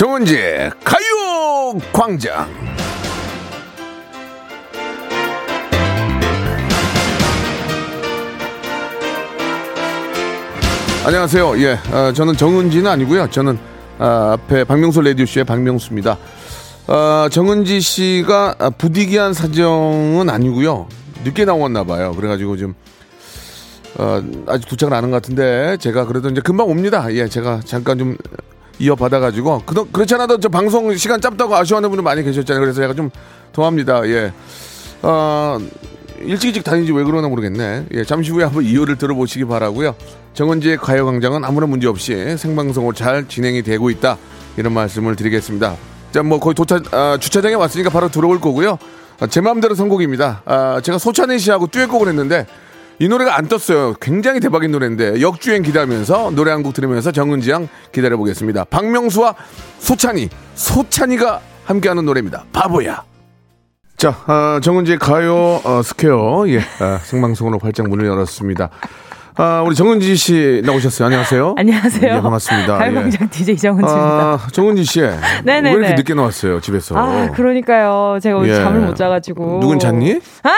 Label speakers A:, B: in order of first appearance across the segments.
A: 정은지의 가요 광장 안녕하세요. 예, 어, 저는 정은지는 아니고요. 저는 어, 앞에 박명수 레디오쇼의 박명수입니다. 어, 정은지 씨가 부득이한 사정은 아니고요. 늦게 나왔나 봐요. 그래가지고 좀 어, 아직 도착을 안 한 것 같은데 제가 그래도 이제 금방 옵니다. 예, 제가 잠깐 좀 이어받아가지고 그, 그렇지 않아도 저 방송 시간 짧다고 아쉬워하는 분들 많이 계셨잖아요. 그래서 제가 좀 도와합니다. 예, 어, 일찍 일찍 다니지 왜 그러나 모르겠네. 예, 잠시 후에 한번 이유를 들어보시기 바라고요. 정은지의 가요광장은 아무런 문제 없이 생방송으로 잘 진행이 되고 있다. 이런 말씀을 드리겠습니다. 자, 뭐 거의 도착, 아, 주차장에 왔으니까 바로 들어올 거고요. 아, 제 마음대로 선곡입니다. 아, 제가 소찬희 씨하고 듀엣곡을 했는데 이 노래가 안 떴어요. 굉장히 대박인 노래인데 역주행 기다리면서 노래 한 곡 들으면서 정은지 양 기다려보겠습니다. 박명수와 소찬휘, 소찬휘가 함께하는 노래입니다. 바보야. 자, 아, 정은지의 가요 어, square 예, 아, 생방송으로 활짝 문을 열었습니다. 아, 우리 정은지 씨 나오셨어요. 안녕하세요.
B: 안녕하세요.
A: 예, 반갑습니다.
B: 가요광장 예. DJ 정은지입니다.
A: 아, 정은지 씨. 네네. 왜 이렇게 늦게 나왔어요, 집에서?
B: 아, 그러니까요. 제가 오늘 예. 잠을 못 자가지고.
A: 누군 잤니? 아!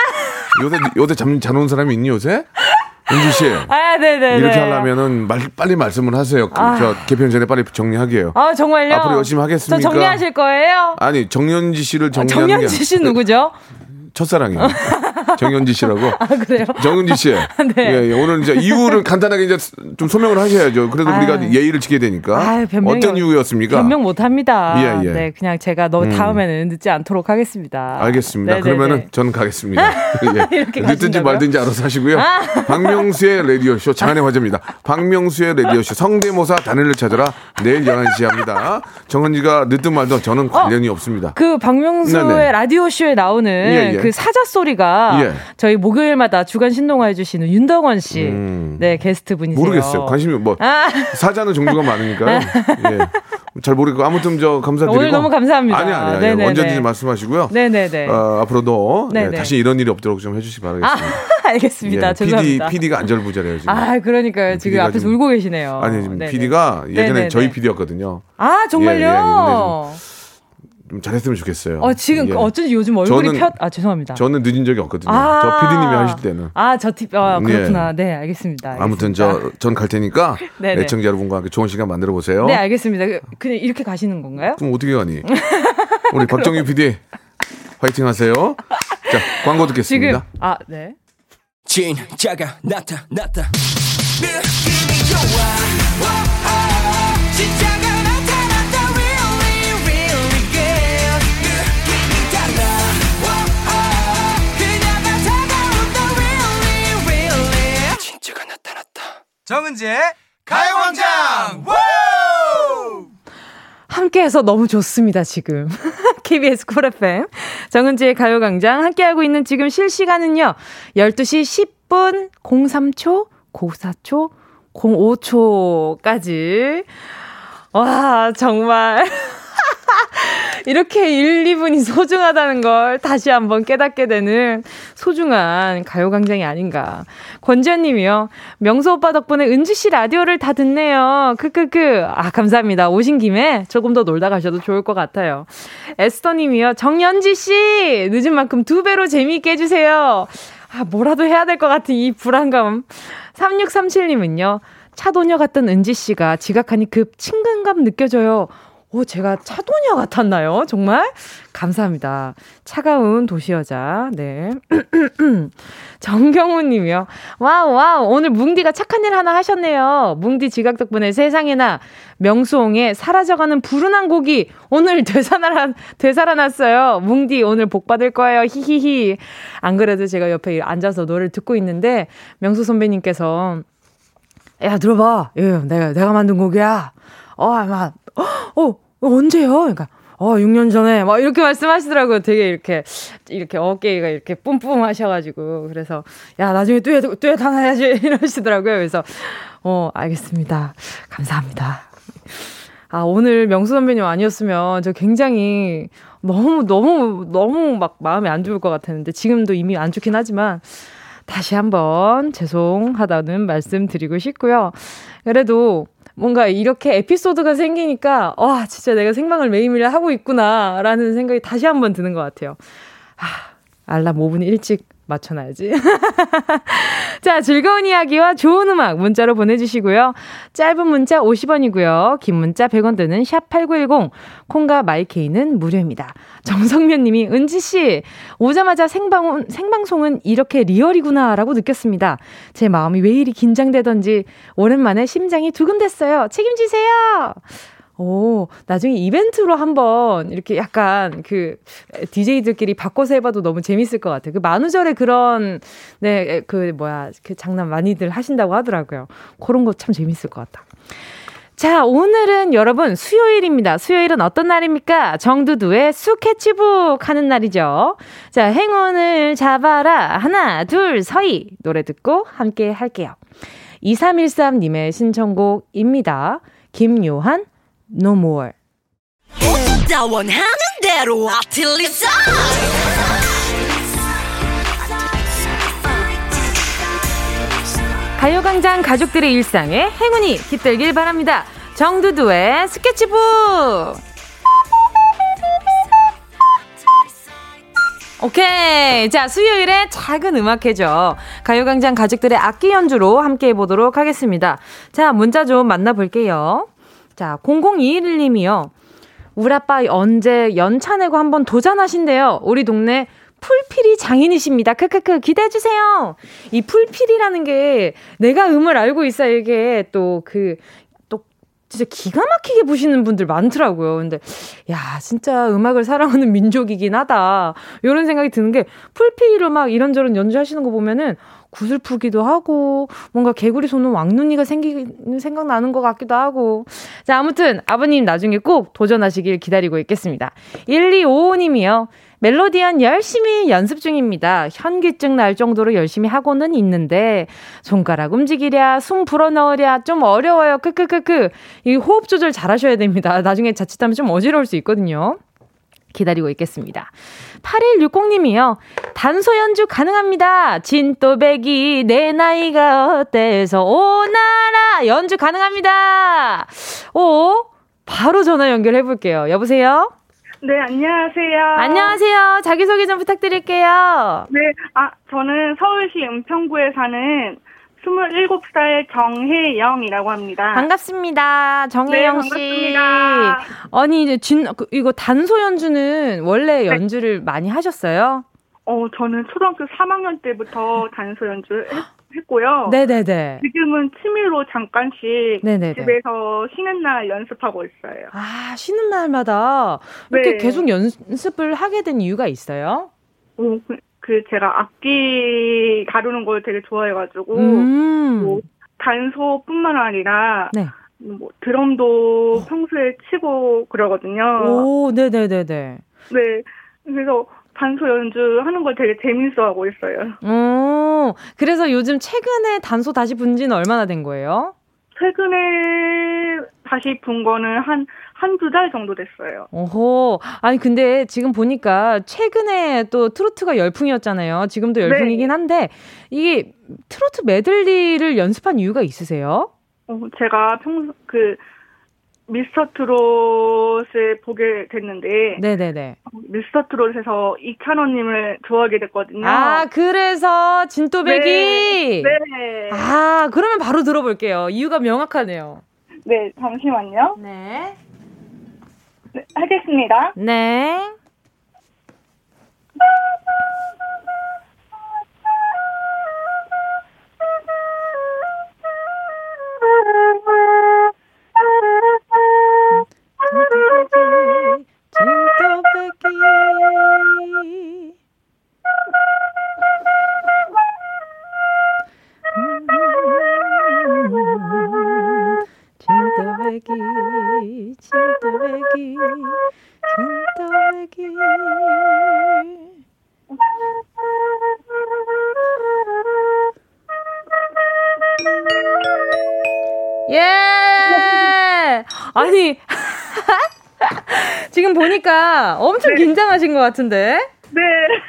A: 요새, 요새 잠, 자놓은 사람이 있니, 요새? 은지 씨.
B: 아, 네네.
A: 이렇게 하려면은 말, 빨리 말씀을 하세요. 그, 아. 저 개편 전에 빨리 정리하게요.
B: 아, 정말요?
A: 앞으로 열심히 하겠습니다.
B: 저 정리하실 거예요?
A: 아니, 정연지 씨를 정리하는
B: 아, 정연지 씨 누구죠?
A: 첫사랑이에요. 정현지 씨라고.
B: 아, 그래요?
A: 정은지 씨. 네. 예, 예, 오늘 이제 이유를 간단하게 이제 좀 소명을 하셔야죠. 그래도 아유. 우리가 예의를 지켜야 되니까. 아유, 변명, 어떤 이유였습니까?
B: 변명 못 합니다. 예, 예. 네, 그냥 제가 너 음. 다음에는 늦지 않도록 하겠습니다.
A: 알겠습니다. 네네네. 그러면은 저는 가겠습니다. 예. 늦든지 말든지 알아서 하시고요. 아. 박명수의 라디오 쇼 장안의 화제입니다. 박명수의 라디오 쇼 성대모사 단일을 찾아라 내일 11시에 합니다. 정은지가 늦든 말든 저는 어, 관련이 어, 없습니다.
B: 그 박명수의 라디오 쇼에 나오는 예, 예. 그 사자 소리가 예. 저희 목요일마다 주간 신동화 해주시는 윤덕원 씨, 음. 네 게스트 분이세요.
A: 모르겠어요. 관심이 뭐 아. 사자는 종류가 많으니까요. 예. 잘 모르겠고 아무튼 저 감사드리고
B: 오늘 너무 감사합니다.
A: 아니 아니 아니 언제든지 말씀하시고요.
B: 네네네.
A: 어, 앞으로도 네, 다시 이런 일이 없도록 좀 해주시기 바라겠습니다.
B: 아, 알겠습니다. 예, 죄송합니다.
A: PD, PD가 안절부절해요 지금.
B: 아 그러니까요. 지금 앞에서 좀, 울고 계시네요.
A: 아니 지금 PD가 예전에 네네네. 저희 PD였거든요.
B: 아 정말요? 예, 예,
A: 좀 잘했으면 좋겠어요.
B: 어, 지금 예. 어쩐지 요즘 얼굴이 저는, 펴, 아, 죄송합니다.
A: 저는 늦은 적이 없거든요. 아~ 저 피디님이 하실 때는.
B: 아, 저 팁, 아, 그렇구나. 예. 네, 알겠습니다. 알겠습니다.
A: 아무튼 저, 전 갈 테니까. 애청자 여러분과 함께 좋은 시간 만들어 보세요.
B: 네, 알겠습니다. 그, 그냥 이렇게 가시는 건가요?
A: 그럼 어떻게 가니? 우리 박정희 PD, 화이팅 하세요. 자, 광고 듣겠습니다.
B: 지금, 아, 네.
C: 진짜가 나타났다. 느낌이 좋아.
D: 정은지의 가요광장!
B: 함께해서 너무 좋습니다 지금. KBS Cool FM 정은지의 가요광장 함께하고 있는 지금 실시간은요 12시 10분 03초 04초 05초까지. 와 정말 이렇게 1, 2분이 소중하다는 걸 다시 한번 깨닫게 되는 소중한 가요광장이 아닌가. 권지현 님이요. 명수 오빠 덕분에 은지 씨 라디오를 다 듣네요. 크크크. 아, 감사합니다. 오신 김에 조금 더 놀다 가셔도 좋을 것 같아요. 에스터 님이요. 정은지 씨! 늦은 만큼 두 배로 재미있게 해주세요. 아, 뭐라도 해야 될 것 같은 이 불안감. 3637님은요. 차도녀 같던 은지 씨가 지각하니 급 친근감 느껴져요. 오, 제가 차도녀 같았나요? 정말? 감사합니다. 차가운 도시여자. 네. 정경훈 님이요. 와우, 와우. 오늘 뭉디가 착한 일 하나 하셨네요. 뭉디 지각 덕분에 세상에나 명수홍의 사라져가는 불운한 곡이 오늘 되살아, 되살아났어요. 뭉디 오늘 복 받을 거예요. 히히히. 안 그래도 제가 옆에 앉아서 노래를 듣고 있는데 명수 선배님께서 야, 들어봐. 예, 내가, 내가 만든 곡이야. 어, 아마, 어, 언제요? 그러니까, 어, 6년 전에, 막 이렇게 말씀하시더라고요. 되게 이렇게, 이렇게 어깨가 이렇게 뿜뿜 하셔가지고. 그래서, 야, 나중에 듀엣, 듀엣 하나 해야지. 이러시더라고요. 그래서, 어, 알겠습니다. 감사합니다. 아, 오늘 명수 선배님 아니었으면 저 굉장히 너무, 너무, 너무 막 마음이 안 좋을 것 같았는데, 지금도 이미 안 좋긴 하지만, 다시 한번 죄송하다는 말씀 드리고 싶고요. 그래도 뭔가 이렇게 에피소드가 생기니까, 와, 진짜 내가 생방을 매일매일 하고 있구나라는 생각이 다시 한번 드는 것 같아요. 아, 알람 5분 일찍 맞춰놔야지. 자, 즐거운 이야기와 좋은 음악 문자로 보내주시고요. 짧은 문자 50원이고요. 긴 문자 100원 드는 샵8910. 콩과 마이케이는 무료입니다. 정성면 님이, 은지씨, 오자마자 생방, 생방송은 이렇게 리얼이구나, 라고 느꼈습니다. 제 마음이 왜 이리 긴장되던지, 오랜만에 심장이 두근댔어요. 책임지세요! 오, 나중에 이벤트로 한번 이렇게 약간 그 DJ들끼리 바꿔서 해봐도 너무 재밌을 것 같아요. 그 만우절에 그런, 네, 그 뭐야, 그 장난 많이들 하신다고 하더라고요. 그런 거 참 재밌을 것 같다. 자, 오늘은 여러분 수요일입니다. 수요일은 어떤 날입니까? 정두두의 수캐치북 하는 날이죠. 자, 행운을 잡아라. 하나, 둘, 서희. 노래 듣고 함께 할게요. 2313님의 신청곡입니다. 김요한, No More. 가요광장 가족들의 일상에 행운이 깃들길 바랍니다. 정두두의 스케치북! 오케이. 자, 수요일에 작은 음악회죠. 가요광장 가족들의 악기 연주로 함께 해보도록 하겠습니다. 자, 문자 좀 만나볼게요. 자, 0021님이요. 우리 아빠 언제 연차 내고 한번 도전하신대요. 우리 동네 풀필이 장인이십니다. 크크크 기대해 주세요. 이 풀필이라는 게 내가 음을 알고 있어야 이게 또 그, 또 진짜 기가 막히게 보시는 분들 많더라고요. 근데, 야, 진짜 음악을 사랑하는 민족이긴 하다. 이런 생각이 드는 게 풀필이로 막 이런저런 연주하시는 거 보면은 구슬프기도 하고 뭔가 개구리 손은 왕눈이가 생기는 생각나는 것 같기도 하고 자 아무튼 아버님 나중에 꼭 도전하시길 기다리고 있겠습니다 1255님이요 멜로디언 열심히 연습 중입니다. 현기증 날 정도로 열심히 하고는 있는데 손가락 움직이랴 숨 불어넣으랴 좀 어려워요. 크크크크. 이 호흡 조절 잘 하셔야 됩니다. 나중에 자칫하면 좀 어지러울 수 있거든요. 기다리고 있겠습니다. 8160님이요. 단소 연주 가능합니다. 진또배기 내 나이가 어때서 오나라 연주 가능합니다. 오 바로 전화 연결해 볼게요. 여보세요?
E: 네, 안녕하세요.
B: 안녕하세요. 자기소개 좀 부탁드릴게요.
E: 네, 아, 저는 서울시 은평구에 사는 27살 정혜영이라고 합니다.
B: 반갑습니다. 정혜영 네, 씨. 반갑습니다. 아니, 이제 진, 그, 이거 단소 연주는 원래 네. 연주를 많이 하셨어요?
E: 어, 저는 초등학교 3학년 때부터 단소 연주 했고요.
B: 네네네.
E: 지금은 취미로 잠깐씩 네네네. 집에서 쉬는 날 연습하고 있어요.
B: 아, 쉬는 날마다 이렇게 네. 계속 연습을 하게 된 이유가 있어요?
E: 어, 그, 그 제가 악기 다루는 걸 되게 좋아해가지고 음. 뭐 단소뿐만 아니라 네. 뭐 드럼도 평소에 치고 그러거든요.
B: 오, 네네네네.
E: 네, 그래서 단소 연주하는 걸 되게 재밌어하고 있어요.
B: 오, 그래서 요즘 최근에 단소 다시 분지는 얼마나 된 거예요?
E: 최근에 다시 분 거는 한 한 두 달 정도 됐어요.
B: 오호. 아니, 근데 지금 보니까 최근에 또 트로트가 열풍이었잖아요. 지금도 네. 열풍이긴 한데, 이게 트로트 메들리를 연습한 이유가 있으세요?
E: 어, 제가 평소, 그, 미스터 트롯을 보게 됐는데 네네네 미스터 트롯에서 이찬원님을 좋아하게 됐거든요.
B: 아 그래서 진또배기. 네. 네. 아 그러면 바로 들어볼게요. 이유가 명확하네요.
E: 네 잠시만요. 네. 네 하겠습니다.
B: 네. 진또배기 진또배기 진또배기 예! 아니, 지금 보니까 엄청 네. 긴장하신 것 같은데?
E: 네.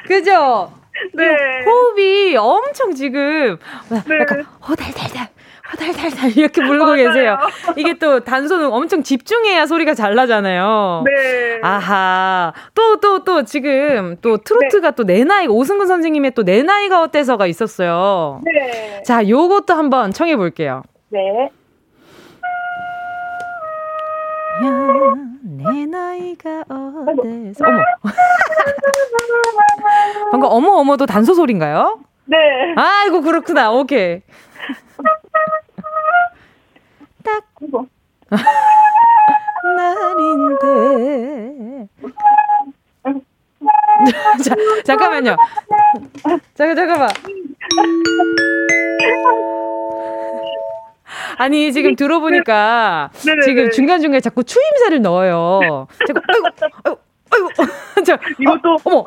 B: 그죠? 네. 호흡이 엄청 지금 네. 약간 호달달달 달달달 이렇게 부르고. 계세요. 이게 또 단소는 엄청 집중해야 소리가 잘 나잖아요.
E: 네.
B: 아하. 또, 또, 또 지금 또 트로트가 네. 또내 나이가, 오승근 선생님의 또 내 나이가 어때서가 있었어요.
E: 네.
B: 자, 요것도 한번 청해 볼게요.
E: 네.
B: 야, 내 나이가 어때서. 어머. 방금 어머, 어머도 단소 소리인가요?
E: 네.
B: 아이고, 그렇구나. 오케이. 딱. 날인데. 자, 잠깐만요. 잠깐, 잠깐만. 아니 지금 들어보니까 네네네. 지금 중간 중간에 자꾸 추임새를 넣어요. 자꾸 아이고 아이고 아이고
E: 저 이것도 어, 머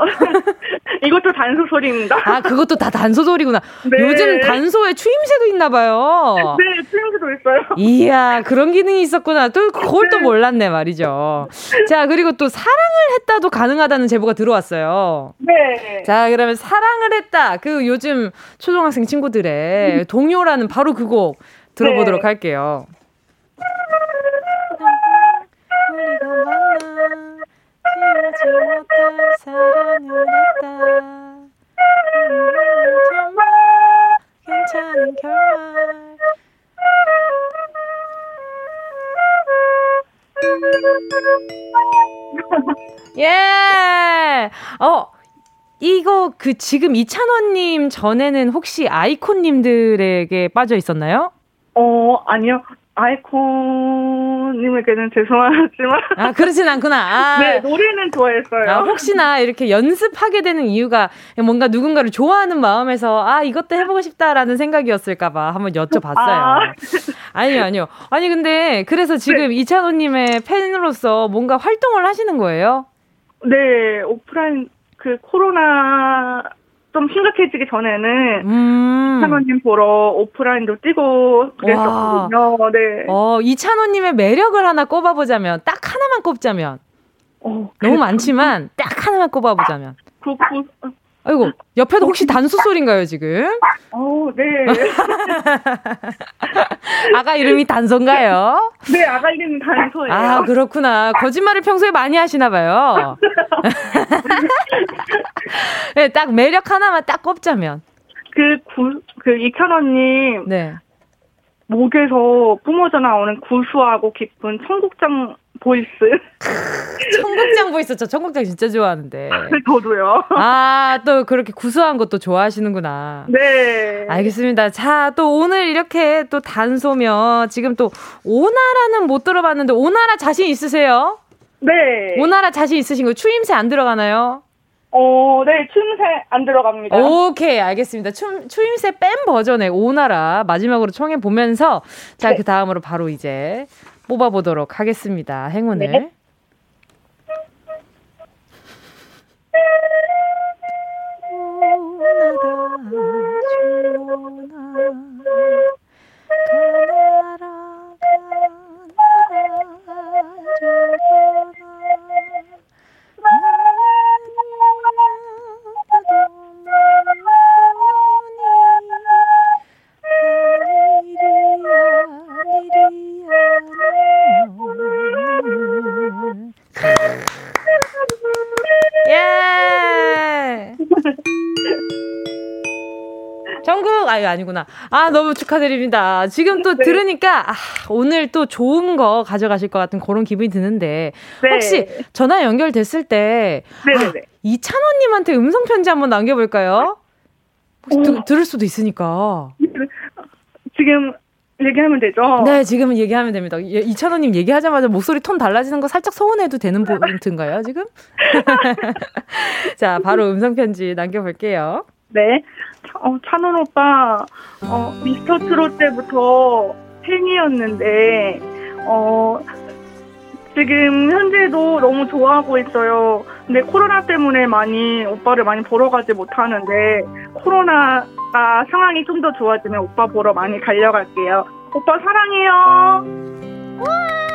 E: 이것도 단소 소리입니다.
B: 아 그것도 다 단소 소리구나. 네. 요즘 단소에 추임새도 있나 봐요.
E: 네 추임새도 있어요.
B: 이야 그런 기능이 있었구나. 또 그걸 또 네. 몰랐네 말이죠. 자 그리고 또 사랑을 했다도 가능하다는 제보가 들어왔어요.
E: 네.
B: 자 그러면 사랑을 했다 그 요즘 초등학생 친구들의 동요라는 바로 그 곡 들어보도록 네. 할게요. 지우지 못할 사랑을 했다. 정말 괜찮은 결말. 예! 어, 이거 그 지금 이찬원님 전에는 혹시 아이콘님들에게 빠져 있었나요?
E: 어, 아니요. 아이콘님에게는 죄송하지만.
B: 아, 그렇진 않구나. 아.
E: 네, 노래는 좋아했어요.
B: 아, 혹시나 이렇게 연습하게 되는 이유가 뭔가 누군가를 좋아하는 마음에서 아, 이것도 해보고 싶다라는 생각이었을까봐 한번 여쭤봤어요. 아. 아니요, 아니요. 아니, 근데 그래서 지금 네. 이찬호님의 팬으로서 뭔가 활동을 하시는 거예요?
E: 네, 오프라인 그 코로나 좀 심각해지기 전에는 음. 이찬원님 보러 오프라인도 뛰고 그랬었거든요. 네.
B: 어, 이찬원님의 매력을 하나 꼽아보자면 딱 하나만 꼽자면 어, 너무 많지만 딱 하나만 꼽아보자면. 그, 그, 아이고, 옆에도 혹시 단수 소리인가요, 지금?
E: 어, 네.
B: 아가 이름이 단소인가요?
E: 네, 아가 이름이 단소예요.
B: 아, 그렇구나. 거짓말을 평소에 많이 하시나 봐요. 네, 딱 매력 하나만 딱 꼽자면.
E: 그, 구, 그, 이찬원님.
B: 네.
E: 목에서 뿜어져 나오는 구수하고 깊은 청국장 보이스.
B: 청국장 보이스, 저 청국장 진짜 좋아하는데.
E: 저도요.
B: 아, 또 그렇게 구수한 것도 좋아하시는구나.
E: 네.
B: 알겠습니다. 자, 또 오늘 이렇게 또 단소며, 지금 또 오나라는 못 들어봤는데, 오나라 자신 있으세요?
E: 네.
B: 오나라 자신 있으신 거 추임새 안 들어가나요?
E: 어, 네, 추임새 안 들어갑니다.
B: 오케이, 알겠습니다. 추, 추임새 뺀 버전의 오나라 마지막으로 청해 보면서 자, 네. 그 다음으로 바로 이제 뽑아보도록 하겠습니다. 행운을. 네. 예! 전국 아유 아니구나. 아 너무 축하드립니다. 지금 또 네. 들으니까 아, 오늘 또 좋은 거 가져가실 것 같은 그런 기분이 드는데 네. 혹시 전화 연결됐을 때 아, 이찬원님한테 음성 편지 한번 남겨볼까요? 혹시 드, 들을 수도 있으니까.
E: 지금 얘기하면 되죠?
B: 네, 지금은 얘기하면 됩니다. 예, 이찬원님 얘기하자마자 목소리 톤 달라지는 거 살짝 서운해도 되는 포인트인가요, 지금? 자, 바로 음성편지 남겨볼게요.
E: 네. 어, 찬원 오빠, 어, 미스터 트롯 때부터 팬이었는데, 어, 지금 현재도 너무 좋아하고 있어요. 근데 코로나 때문에 많이 오빠를 많이 보러 가지 못하는데 코로나 상황이 좀 더 좋아지면 오빠 보러 많이 달려갈게요. 오빠 사랑해요.
B: 와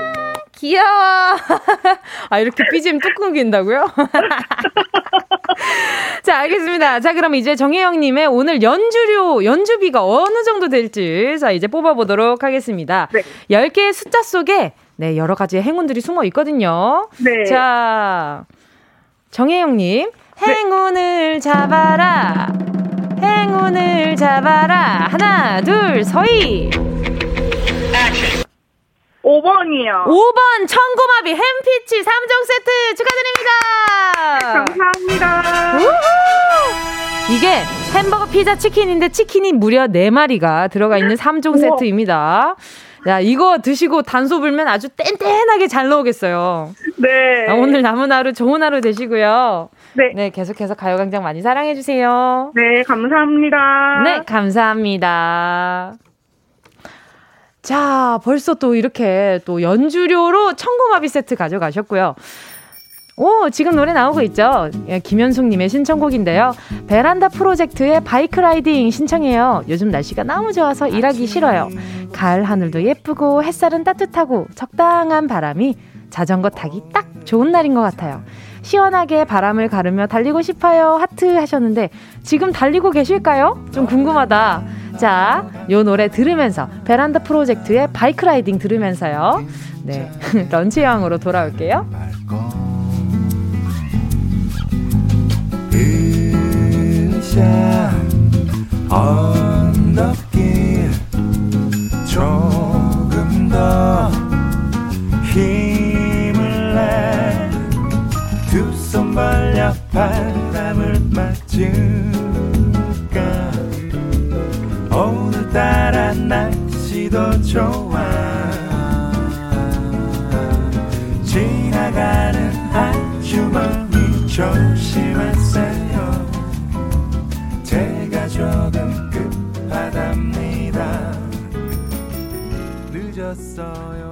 B: 귀여워. 아 이렇게 BGM 뚝 끊긴다고요? 자, 알겠습니다. 자, 그럼 이제 정혜영님의 오늘 연주료, 연주비가 어느 정도 될지, 자, 이제 뽑아보도록 하겠습니다. 네. 10개의 숫자 속에, 네, 여러 가지의 행운들이 숨어 있거든요. 네. 자, 정혜영님, 네. 행운을 잡아라. 행운을 잡아라. 하나, 둘, 서희.
E: 5번이요.
B: 5번 청고마비 햄피치 3종 세트 축하드립니다.
E: 감사합니다. 우후!
B: 이게 햄버거 피자 치킨인데 치킨이 무려 4마리가 들어가 있는 3종 세트입니다. 야, 이거 드시고 단소 불면 아주 뗀뗀하게 잘 나오겠어요.
E: 네.
B: 아, 오늘 남은 하루 좋은 하루 되시고요. 네. 네, 계속해서 가요광장 많이 사랑해주세요.
E: 네, 감사합니다.
B: 네, 감사합니다. 자, 벌써 또 이렇게 또 연주료로 천고마비 세트 가져가셨고요. 오, 지금 노래 나오고 있죠? 예, 김현숙님의 신청곡인데요. 베란다 프로젝트의 Bike Riding 신청해요. 요즘 날씨가 너무 좋아서 일하기 싫어요. 가을 하늘도 예쁘고 햇살은 따뜻하고 적당한 바람이 자전거 타기 딱 좋은 날인 것 같아요. 시원하게 바람을 가르며 달리고 싶어요. 하트 하셨는데 지금 달리고 계실까요? 좀 궁금하다. 자, 요 노래 들으면서 베란다 프로젝트의 바이크 라이딩 들으면서요. 네. 런치형으로 돌아올게요. 조금 더 힘 손 벌려 바람을 맞은 오늘따라 날씨도 좋아. 지나가는 아주머니 조심하세요. 제가 조금 급하답니다. 늦었어요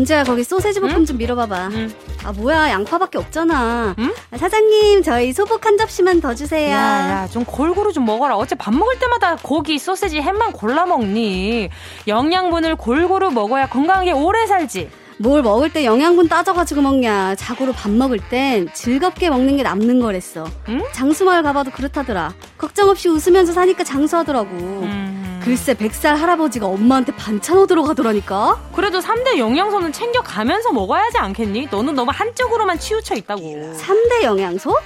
F: 은지야 거기 소세지 볶음 응? 좀 밀어봐봐. 응. 아 뭐야 양파밖에 없잖아. 응? 아, 사장님 저희 소복 한 접시만 더 주세요.
B: 야야 좀 골고루 좀 먹어라. 어째 밥 먹을 때마다 고기, 소세지, 햄만 골라 먹니? 영양분을 골고루 먹어야 건강하게 오래 살지.
F: 뭘 먹을 때 영양분 따져가지고 먹냐. 자고로 밥 먹을 땐 즐겁게 먹는 게 남는 거랬어. 응? 장수마을 가봐도 그렇다더라. 걱정 없이 웃으면서 사니까 장수하더라고. 음. 글쎄 백살 할아버지가 엄마한테 반찬 얻으러 가더라니까.
B: 그래도 3대 영양소는 챙겨가면서 먹어야지 않겠니? 너는 너무 한쪽으로만 치우쳐 있다고.
F: 3대 영양소?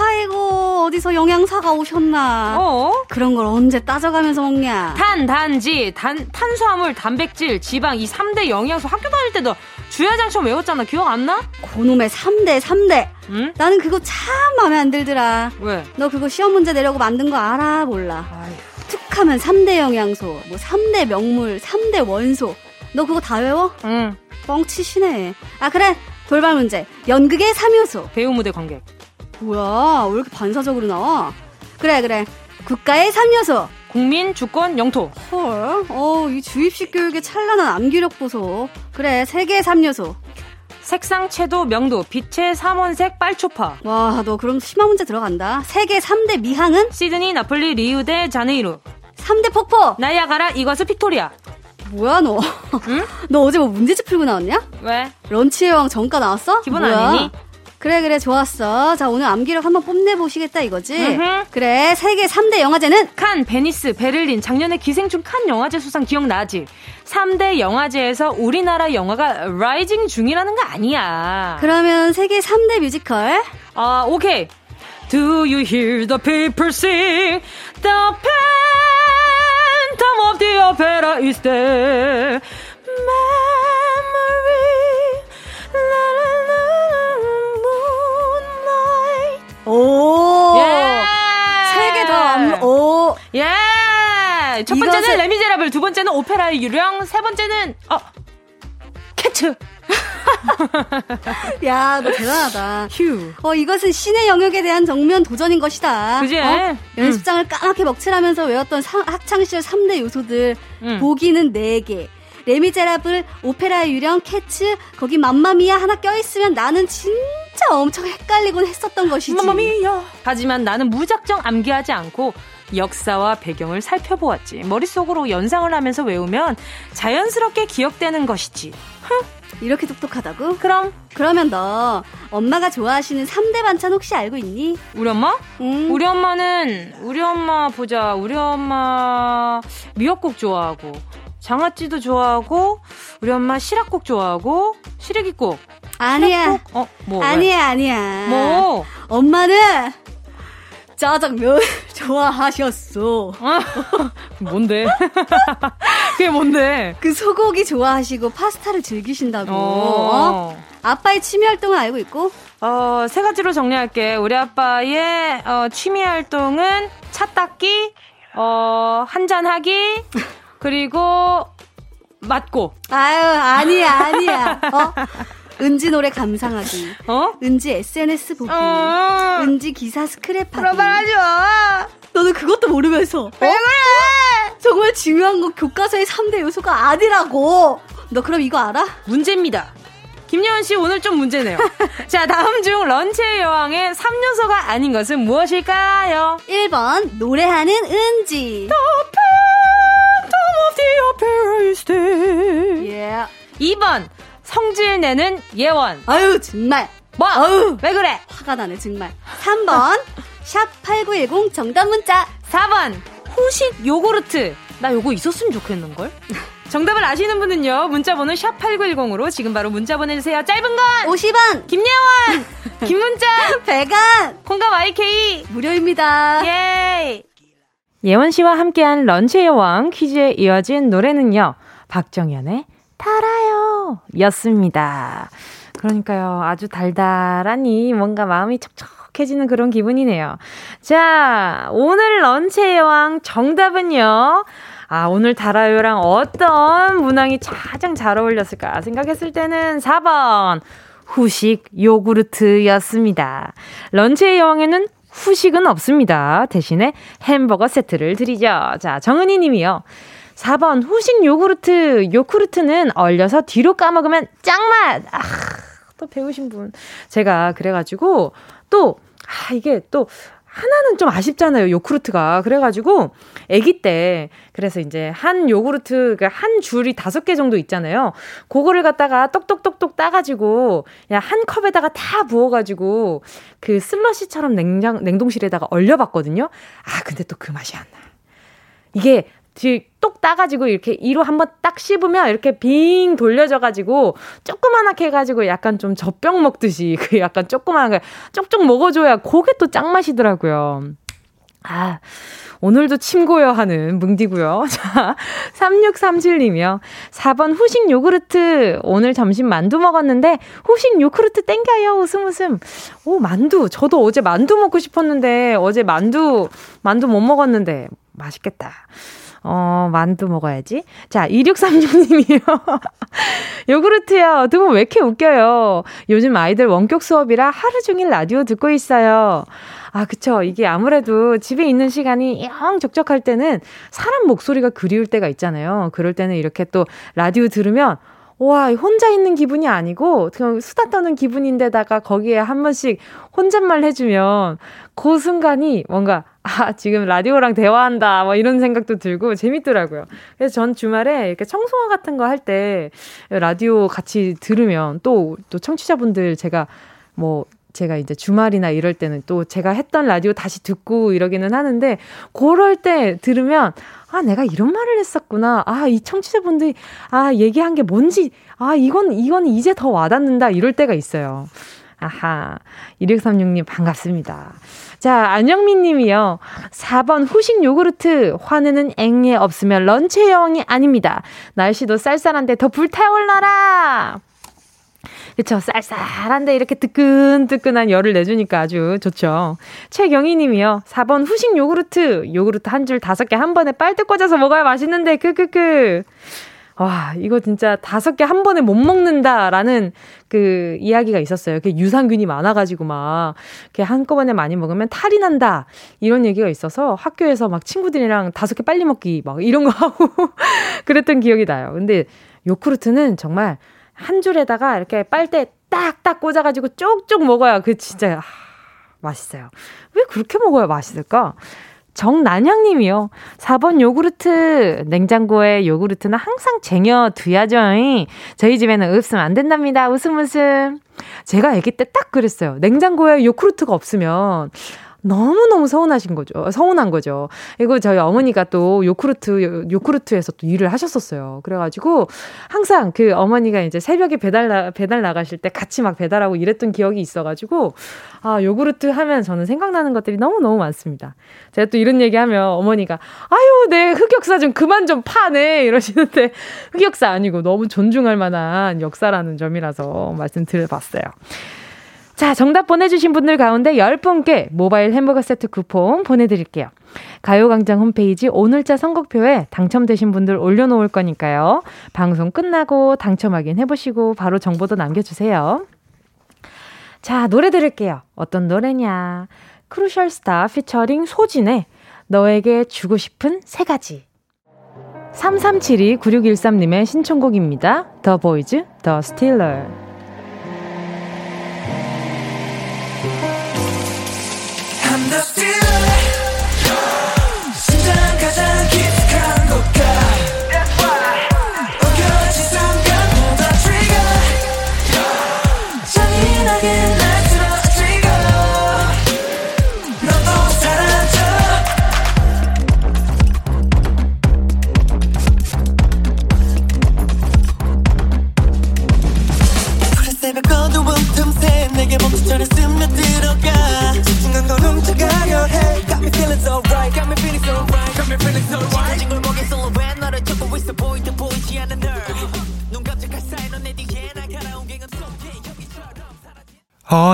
F: 아이고 어디서 영양사가 오셨나? 어? 그런 걸 언제 따져가면서 먹냐?
B: 단, 단지, 단, 탄수화물, 단백질, 지방 이 3대 영양소 학교 다닐 때도 주야장처럼 외웠잖아. 기억 안 나?
F: 그놈의 3대, 3대. 응? 나는 그거 참 마음에 안 들더라.
B: 왜?
F: 너 그거 시험 문제 내려고 만든 거 알아? 몰라. 아휴. 툭하면 3대 영양소, 뭐 3대 명물, 3대 원소. 너 그거 다 외워?
B: 응.
F: 뻥치시네. 아, 그래. 돌발 문제. 연극의 3요소.
B: 배우 무대 관객.
F: 뭐야, 왜 이렇게 반사적으로 나와? 그래, 그래. 국가의 3요소.
B: 국민, 주권, 영토.
F: 헐, 어, 이 주입식 교육의 찬란한 암기력 보소. 그래, 세계의 3요소.
B: 색상, 채도, 명도, 빛의 삼원색, 빨초파.
F: 와, 너 그럼 심화 문제 들어간다. 세계 3대 미항은?
B: 시드니, 나폴리, 리우 데 자네이루.
F: 3대 폭포.
B: 나이아가라, 이과수 빅토리아.
F: 뭐야 너? 응? 너 어제 뭐 문제집 풀고 나왔냐?
B: 왜?
F: 런치의 왕 정가 나왔어?
B: 기분 뭐야? 아니니?
F: 그래 그래 좋았어. 자 오늘 암기력 한번 뽐내 보시겠다 이거지? 으흠. 그래 세계 3대 영화제는?
B: 칸, 베니스, 베를린 작년에 기생충 칸 영화제 수상 기억나지? 3대 영화제에서 우리나라 영화가 rising 중이라는 거 아니야.
F: 그러면 세계 3대 뮤지컬?
B: 아 오케이. Do you hear the people sing? The phantom of the opera is there.
F: 오. 예. 세개 더. 오.
B: 예. 자, 첫 번째는 이것은... 레미제라블, 두 번째는 오페라의 유령, 세 번째는, 어, 캐츠.
F: 야, 너 대단하다. 휴. 어, 이것은 신의 영역에 대한 정면 도전인 것이다.
B: 그지?
F: 어? 연습장을 음. 까맣게 먹칠하면서 외웠던 사, 학창시절 3대 요소들. 음. 보기는 4개. 레미제라블, 오페라의 유령, 캐츠, 거기 맘마미아 하나 껴있으면 나는 진짜 엄청 헷갈리곤 했었던 것이지.
B: 맘마미아. 하지만 나는 무작정 암기하지 않고 역사와 배경을 살펴보았지. 머릿속으로 연상을 하면서 외우면 자연스럽게 기억되는 것이지. 흥.
F: 이렇게 똑똑하다고?
B: 그럼
F: 그러면 너 엄마가 좋아하시는 3대 반찬 혹시 알고 있니?
B: 우리 엄마? 응. 우리 엄마는 우리 엄마 보자. 우리 엄마 미역국 좋아하고 장아찌도 좋아하고 우리 엄마 시락국 좋아하고 시래기국.
F: 아니야.
B: 시락국? 어, 뭐?
F: 아니야, 왜? 아니야.
B: 뭐?
F: 엄마는 짜장면 좋아하셨어.
B: 뭔데? 그게 뭔데?
F: 그 소고기 좋아하시고 파스타를 즐기신다고. 어. 어? 아빠의 취미 활동을 알고 있고?
B: 어, 세 가지로 정리할게. 우리 아빠의 어, 취미 활동은 차 닦기, 어, 한잔하기, 그리고 맞고.
F: 아유, 아니야, 아니야. 어? 은지 노래 감상하기. 어? 은지 SNS 보기. 어. 은지 기사 스크랩하기.
B: 그런 말 하지 마.
F: 너는 그것도 모르면서.
B: 왜 어? 그래?
F: 정말 중요한 건 교과서의 3대 요소가 아니라고. 너 그럼 이거 알아?
B: 문제입니다. 김예원 씨 오늘 좀 문제네요. 자, 다음 중 런치의 여왕의 3요소가 아닌 것은 무엇일까요?
F: 1번 노래하는 은지.
B: Phantom of the is there. Yeah. 2번 성질 내는 예원.
F: 아유, 정말.
B: 뭐? 아유. 왜 그래?
F: 화가 나네, 정말. 3번, 샵 8910 정답 문자.
B: 4번, 후식 요구르트. 나 요거 있었으면 좋겠는 걸? 정답을 아시는 분은요, 문자 번호 샵 8910으로 지금 바로 문자 보내 주세요. 짧은 건!
F: 50원!
B: 김예원! 김문자!
F: 100원!
B: 콩과 YK!
F: 무료입니다.
B: 예! 예원 씨와 함께한 런치의 여왕 퀴즈에 이어진 노래는요, 박정현의 달아요 였습니다. 그러니까요. 아주 달달하니 뭔가 마음이 촉촉해지는 그런 기분이네요. 자, 오늘 런치의 왕 정답은요. 아, 오늘 달아요랑 어떤 문항이 가장 잘 어울렸을까 생각했을 때는 4번. 후식 요구르트였습니다. 런치의 여왕에는 후식은 없습니다. 대신에 햄버거 세트를 드리죠. 자, 정은희 님이요. 4번 후식 요구르트. 요구르트는 얼려서 뒤로 까먹으면 짱맛. 아, 또 배우신 분. 제가 그래 가지고 또 아, 이게 또 하나는 좀 아쉽잖아요, 요구르트가. 그래가지고, 아기 때, 그래서 이제 한 요구르트, 그러니까 한 줄이 다섯 개 정도 있잖아요. 그거를 갖다가 똑똑똑똑 따가지고, 그냥 한 컵에다가 다 부어가지고, 그 슬러시처럼 냉장, 냉동실에다가 얼려봤거든요. 아, 근데 또 그 맛이 안 나. 이게 뒤똑 따가지고 이렇게 이로 한번 딱 씹으면 이렇게 빙 돌려져가지고 조그만하게 해가지고 약간 좀 젖병 먹듯이 그 약간 조그만한 거 쪽쪽 먹어줘야 그게 또 짱맛이더라고요. 아, 오늘도 침고요 하는 뭉디고요. 자, 3637님이요. 4번 후식 요구르트. 오늘 점심 만두 먹었는데 후식 요구르트 땡겨요. 웃음 웃음. 오, 만두. 저도 어제 만두 먹고 싶었는데 어제 만두 만두 못 먹었는데 맛있겠다. 어, 만두 먹어야지. 자, 2636님이요. 요구르트요. 두분 왜 이렇게 웃겨요? 요즘 아이들 원격 수업이라 하루 종일 라디오 듣고 있어요. 아, 그쵸. 이게 아무래도 집에 있는 시간이 영 적적할 때는 사람 목소리가 그리울 때가 있잖아요. 그럴 때는 이렇게 또 라디오 들으면 와, 혼자 있는 기분이 아니고, 그냥 수다 떠는 기분인데다가 거기에 한 번씩 혼잣말 해주면, 그 순간이 뭔가, 아, 지금 라디오랑 대화한다, 뭐 이런 생각도 들고 재밌더라고요. 그래서 전 주말에 이렇게 청소화 같은 거 할 때 라디오 같이 들으면 또, 또 청취자분들 제가 뭐, 제가 이제 주말이나 이럴 때는 또 제가 했던 라디오 다시 듣고 이러기는 하는데, 그럴 때 들으면, 아, 내가 이런 말을 했었구나. 아, 이 청취자분들이, 아, 얘기한 게 뭔지, 아, 이건, 이건 이제 더 와닿는다. 이럴 때가 있어요. 아하. 2636님 반갑습니다. 자, 안영민 님이요. 4번 후식 요구르트. 화내는 앵예 없으면 런치 여왕이 아닙니다. 날씨도 쌀쌀한데 더 불타올라라! 그쵸. 쌀쌀한데 이렇게 뜨끈뜨끈한 열을 내주니까 아주 좋죠. 최경희 님이요. 4번 후식 요구르트. 요구르트 한 줄 다섯 개 한 번에 빨대 꽂아서 먹어야 맛있는데, 크크크. 와, 이거 진짜 다섯 개 한 번에 못 먹는다라는 그 이야기가 있었어요. 그 유산균이 많아가지고 막, 이렇게 한꺼번에 많이 먹으면 탈이 난다. 이런 얘기가 있어서 학교에서 막 친구들이랑 다섯 개 빨리 먹기 막 이런 거 하고 그랬던 기억이 나요. 근데 요크루트는 정말 한 줄에다가 이렇게 빨대 딱딱 꽂아가지고 쪽쪽 먹어야 그 진짜, 아, 맛있어요. 왜 그렇게 먹어야 맛있을까? 정난영님이요. 4번 요구르트. 냉장고에 요구르트는 항상 쟁여두야죠. 저희 집에는 없으면 안 된답니다. 웃음 웃음. 제가 아기 때 딱 그랬어요. 냉장고에 요구르트가 없으면 너무너무 서운하신 거죠. 서운한 거죠. 이거 저희 어머니가 또 요크루트, 요크루트에서 또 일을 하셨었어요. 그래가지고 항상 그 어머니가 이제 새벽에 배달, 나, 배달 나가실 때 같이 막 배달하고 이랬던 기억이 있어가지고 아, 요구르트 하면 저는 생각나는 것들이 너무너무 많습니다. 제가 또 이런 얘기 하면 어머니가 아유, 내 흑역사 좀 그만 좀 파네. 이러시는데 흑역사 아니고 너무 존중할 만한 역사라는 점이라서 말씀드려봤어요. 자, 정답 보내주신 분들 가운데 10분께 모바일 햄버거 세트 쿠폰 보내드릴게요. 가요광장 홈페이지 오늘자 선곡표에 당첨되신 분들 올려놓을 거니까요. 방송 끝나고 당첨 확인해보시고 바로 정보도 남겨주세요. 자, 노래 들을게요. 어떤 노래냐. Crucial Star 피처링 소진의 너에게 주고 싶은 세 가지. 3372-9613님의 신청곡입니다. The Boyz, The Stealer.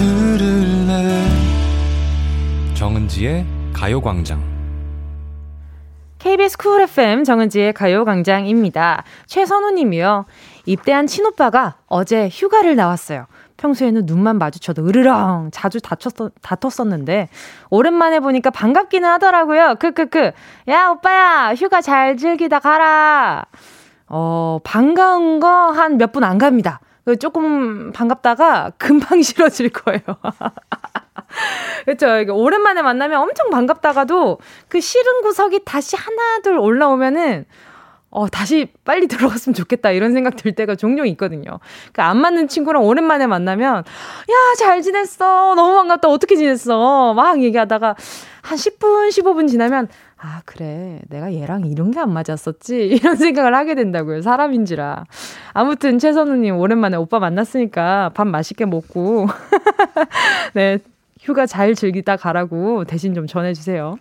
G: 들을래
H: 정은지의 가요광장
B: KBS 쿨 FM 정은지의 가요광장입니다. 최선우 님이요. 입대한 친오빠가 어제 휴가를 나왔어요. 평소에는 눈만 마주쳐도 으르렁 자주 다쳤, 다퉜었는데 오랜만에 보니까 반갑기는 하더라고요. 크크크. 야 오빠야 휴가 잘 즐기다 가라. 어 반가운 거 한 몇 분 안 갑니다. 그 조금 반갑다가 금방 싫어질 거예요. 그렇죠. 오랜만에 만나면 엄청 반갑다가도 그 싫은 구석이 다시 하나둘 올라오면은 어, 다시 빨리 들어갔으면 좋겠다, 이런 생각 들 때가 종종 있거든요. 그 안 맞는 친구랑 오랜만에 만나면, 야, 잘 지냈어. 너무 반갑다. 어떻게 지냈어? 막 얘기하다가 한 10분, 15분 지나면, 아, 그래. 내가 얘랑 이런 게 안 맞았었지? 이런 생각을 하게 된다고요. 사람인지라. 아무튼, 최선우님, 오랜만에 오빠 만났으니까 밥 맛있게 먹고, 네, 휴가 잘 즐기다 가라고 대신 좀 전해주세요.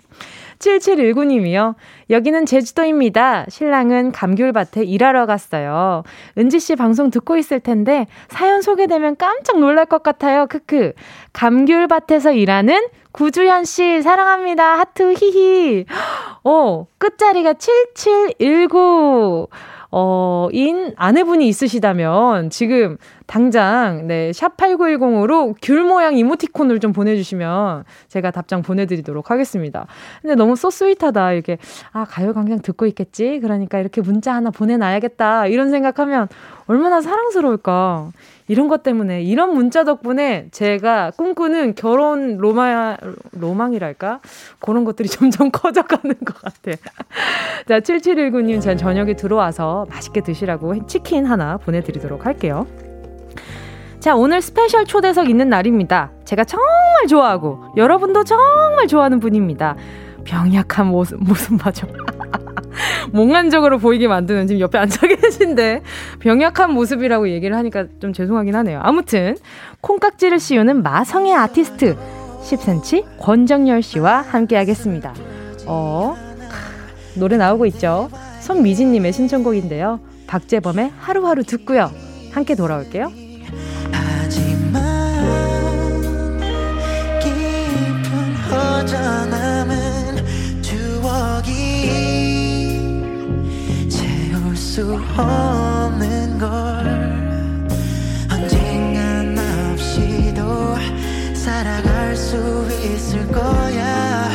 B: 7719님이요. 여기는 제주도입니다. 신랑은 감귤밭에 일하러 갔어요. 은지 씨 방송 듣고 있을 텐데 사연 소개되면 깜짝 놀랄 것 같아요. 크크. 감귤밭에서 일하는 구주현 씨 사랑합니다. 하트 히히. 어, 끝자리가 7719. 어, 인 아내분이 있으시다면 지금 당장 네, 샵 8910으로 귤 모양 이모티콘을 좀 보내 주시면 제가 답장 보내 드리도록 하겠습니다. 근데 너무 so sweet하다. 이렇게 아, 가요 광장 듣고 있겠지. 그러니까 이렇게 문자 하나 보내 놔야겠다. 이런 생각하면 얼마나 사랑스러울까. 이런 것 때문에 이런 문자 덕분에 제가 꿈꾸는 결혼 로마 로망이랄까 그런 것들이 점점 커져가는 것 같아. 자 7719님 전 저녁에 들어와서 맛있게 드시라고 치킨 하나 보내드리도록 할게요. 자, 오늘 스페셜 초대석 있는 날입니다. 제가 정말 좋아하고 여러분도 정말 좋아하는 분입니다. 병약한 모습, 모습 맞아. 몽환적으로 보이게 만드는 지금 옆에 앉아 계신데 병약한 모습이라고 얘기를 하니까 좀 죄송하긴 하네요. 아무튼 콩깍지를 씌우는 마성의 아티스트 10cm 권정열 씨와 함께 하겠습니다. 어, 노래 나오고 있죠. 손미진님의 신청곡인데요. 박재범의 하루하루 듣고요. 함께 돌아올게요. 살아갈 수 있을 거야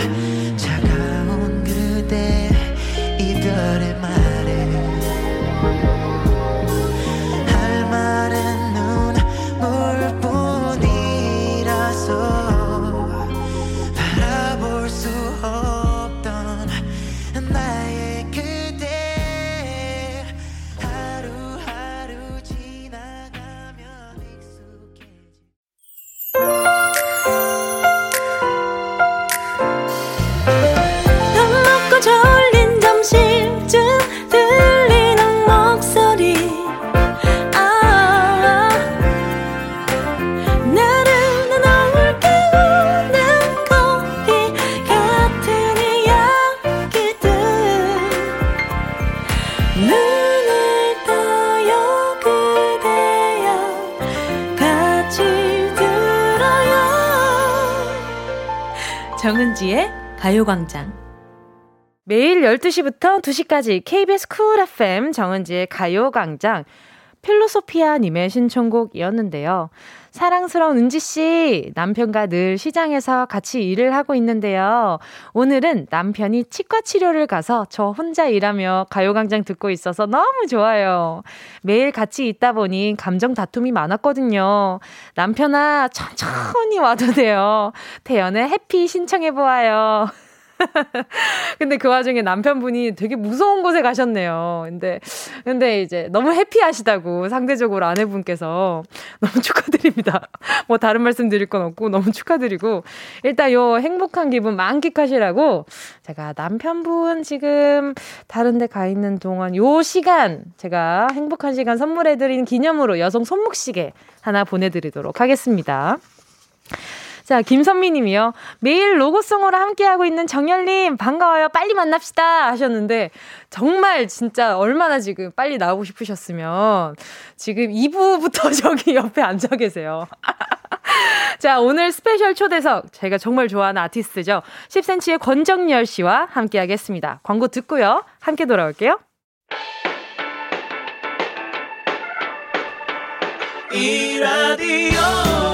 B: 정은지의 가요광장. 매일 12시부터 2시까지 KBS 쿨 FM 정은지의 가요광장. 필로소피아님의 신청곡이었는데요. 사랑스러운 은지씨, 남편과 늘 시장에서 같이 일을 하고 있는데요. 오늘은 남편이 치과 치료를 가서 저 혼자 일하며 가요광장 듣고 있어서 너무 좋아요. 매일 같이 있다 보니 감정 다툼이 많았거든요. 남편아, 천천히 와도 돼요. 태연의 해피 신청해보아요. 근데 그 와중에 남편분이 되게 무서운 곳에 가셨네요. 근데, 근데 이제 너무 해피하시다고 상대적으로 아내분께서 너무 축하드립니다. 뭐 다른 말씀 드릴 건 없고 너무 축하드리고 일단 요 행복한 기분 만끽하시라고 제가 남편분 지금 다른 데 가 있는 동안 요 시간 제가 행복한 시간 선물해드리는 기념으로 여성 손목시계 하나 보내드리도록 하겠습니다. 자, 김선미 님이요. 매일 로고송으로 함께하고 있는 정열님, 반가워요. 빨리 만납시다. 하셨는데, 정말 진짜 얼마나 지금 빨리 나오고 싶으셨으면, 지금 2부부터 저기 옆에 앉아 계세요. 자, 오늘 스페셜 초대석, 제가 정말 좋아하는 아티스트죠. 10cm의 권정열 씨와 함께 하겠습니다. 광고 듣고요. 함께 돌아올게요. 이 라디오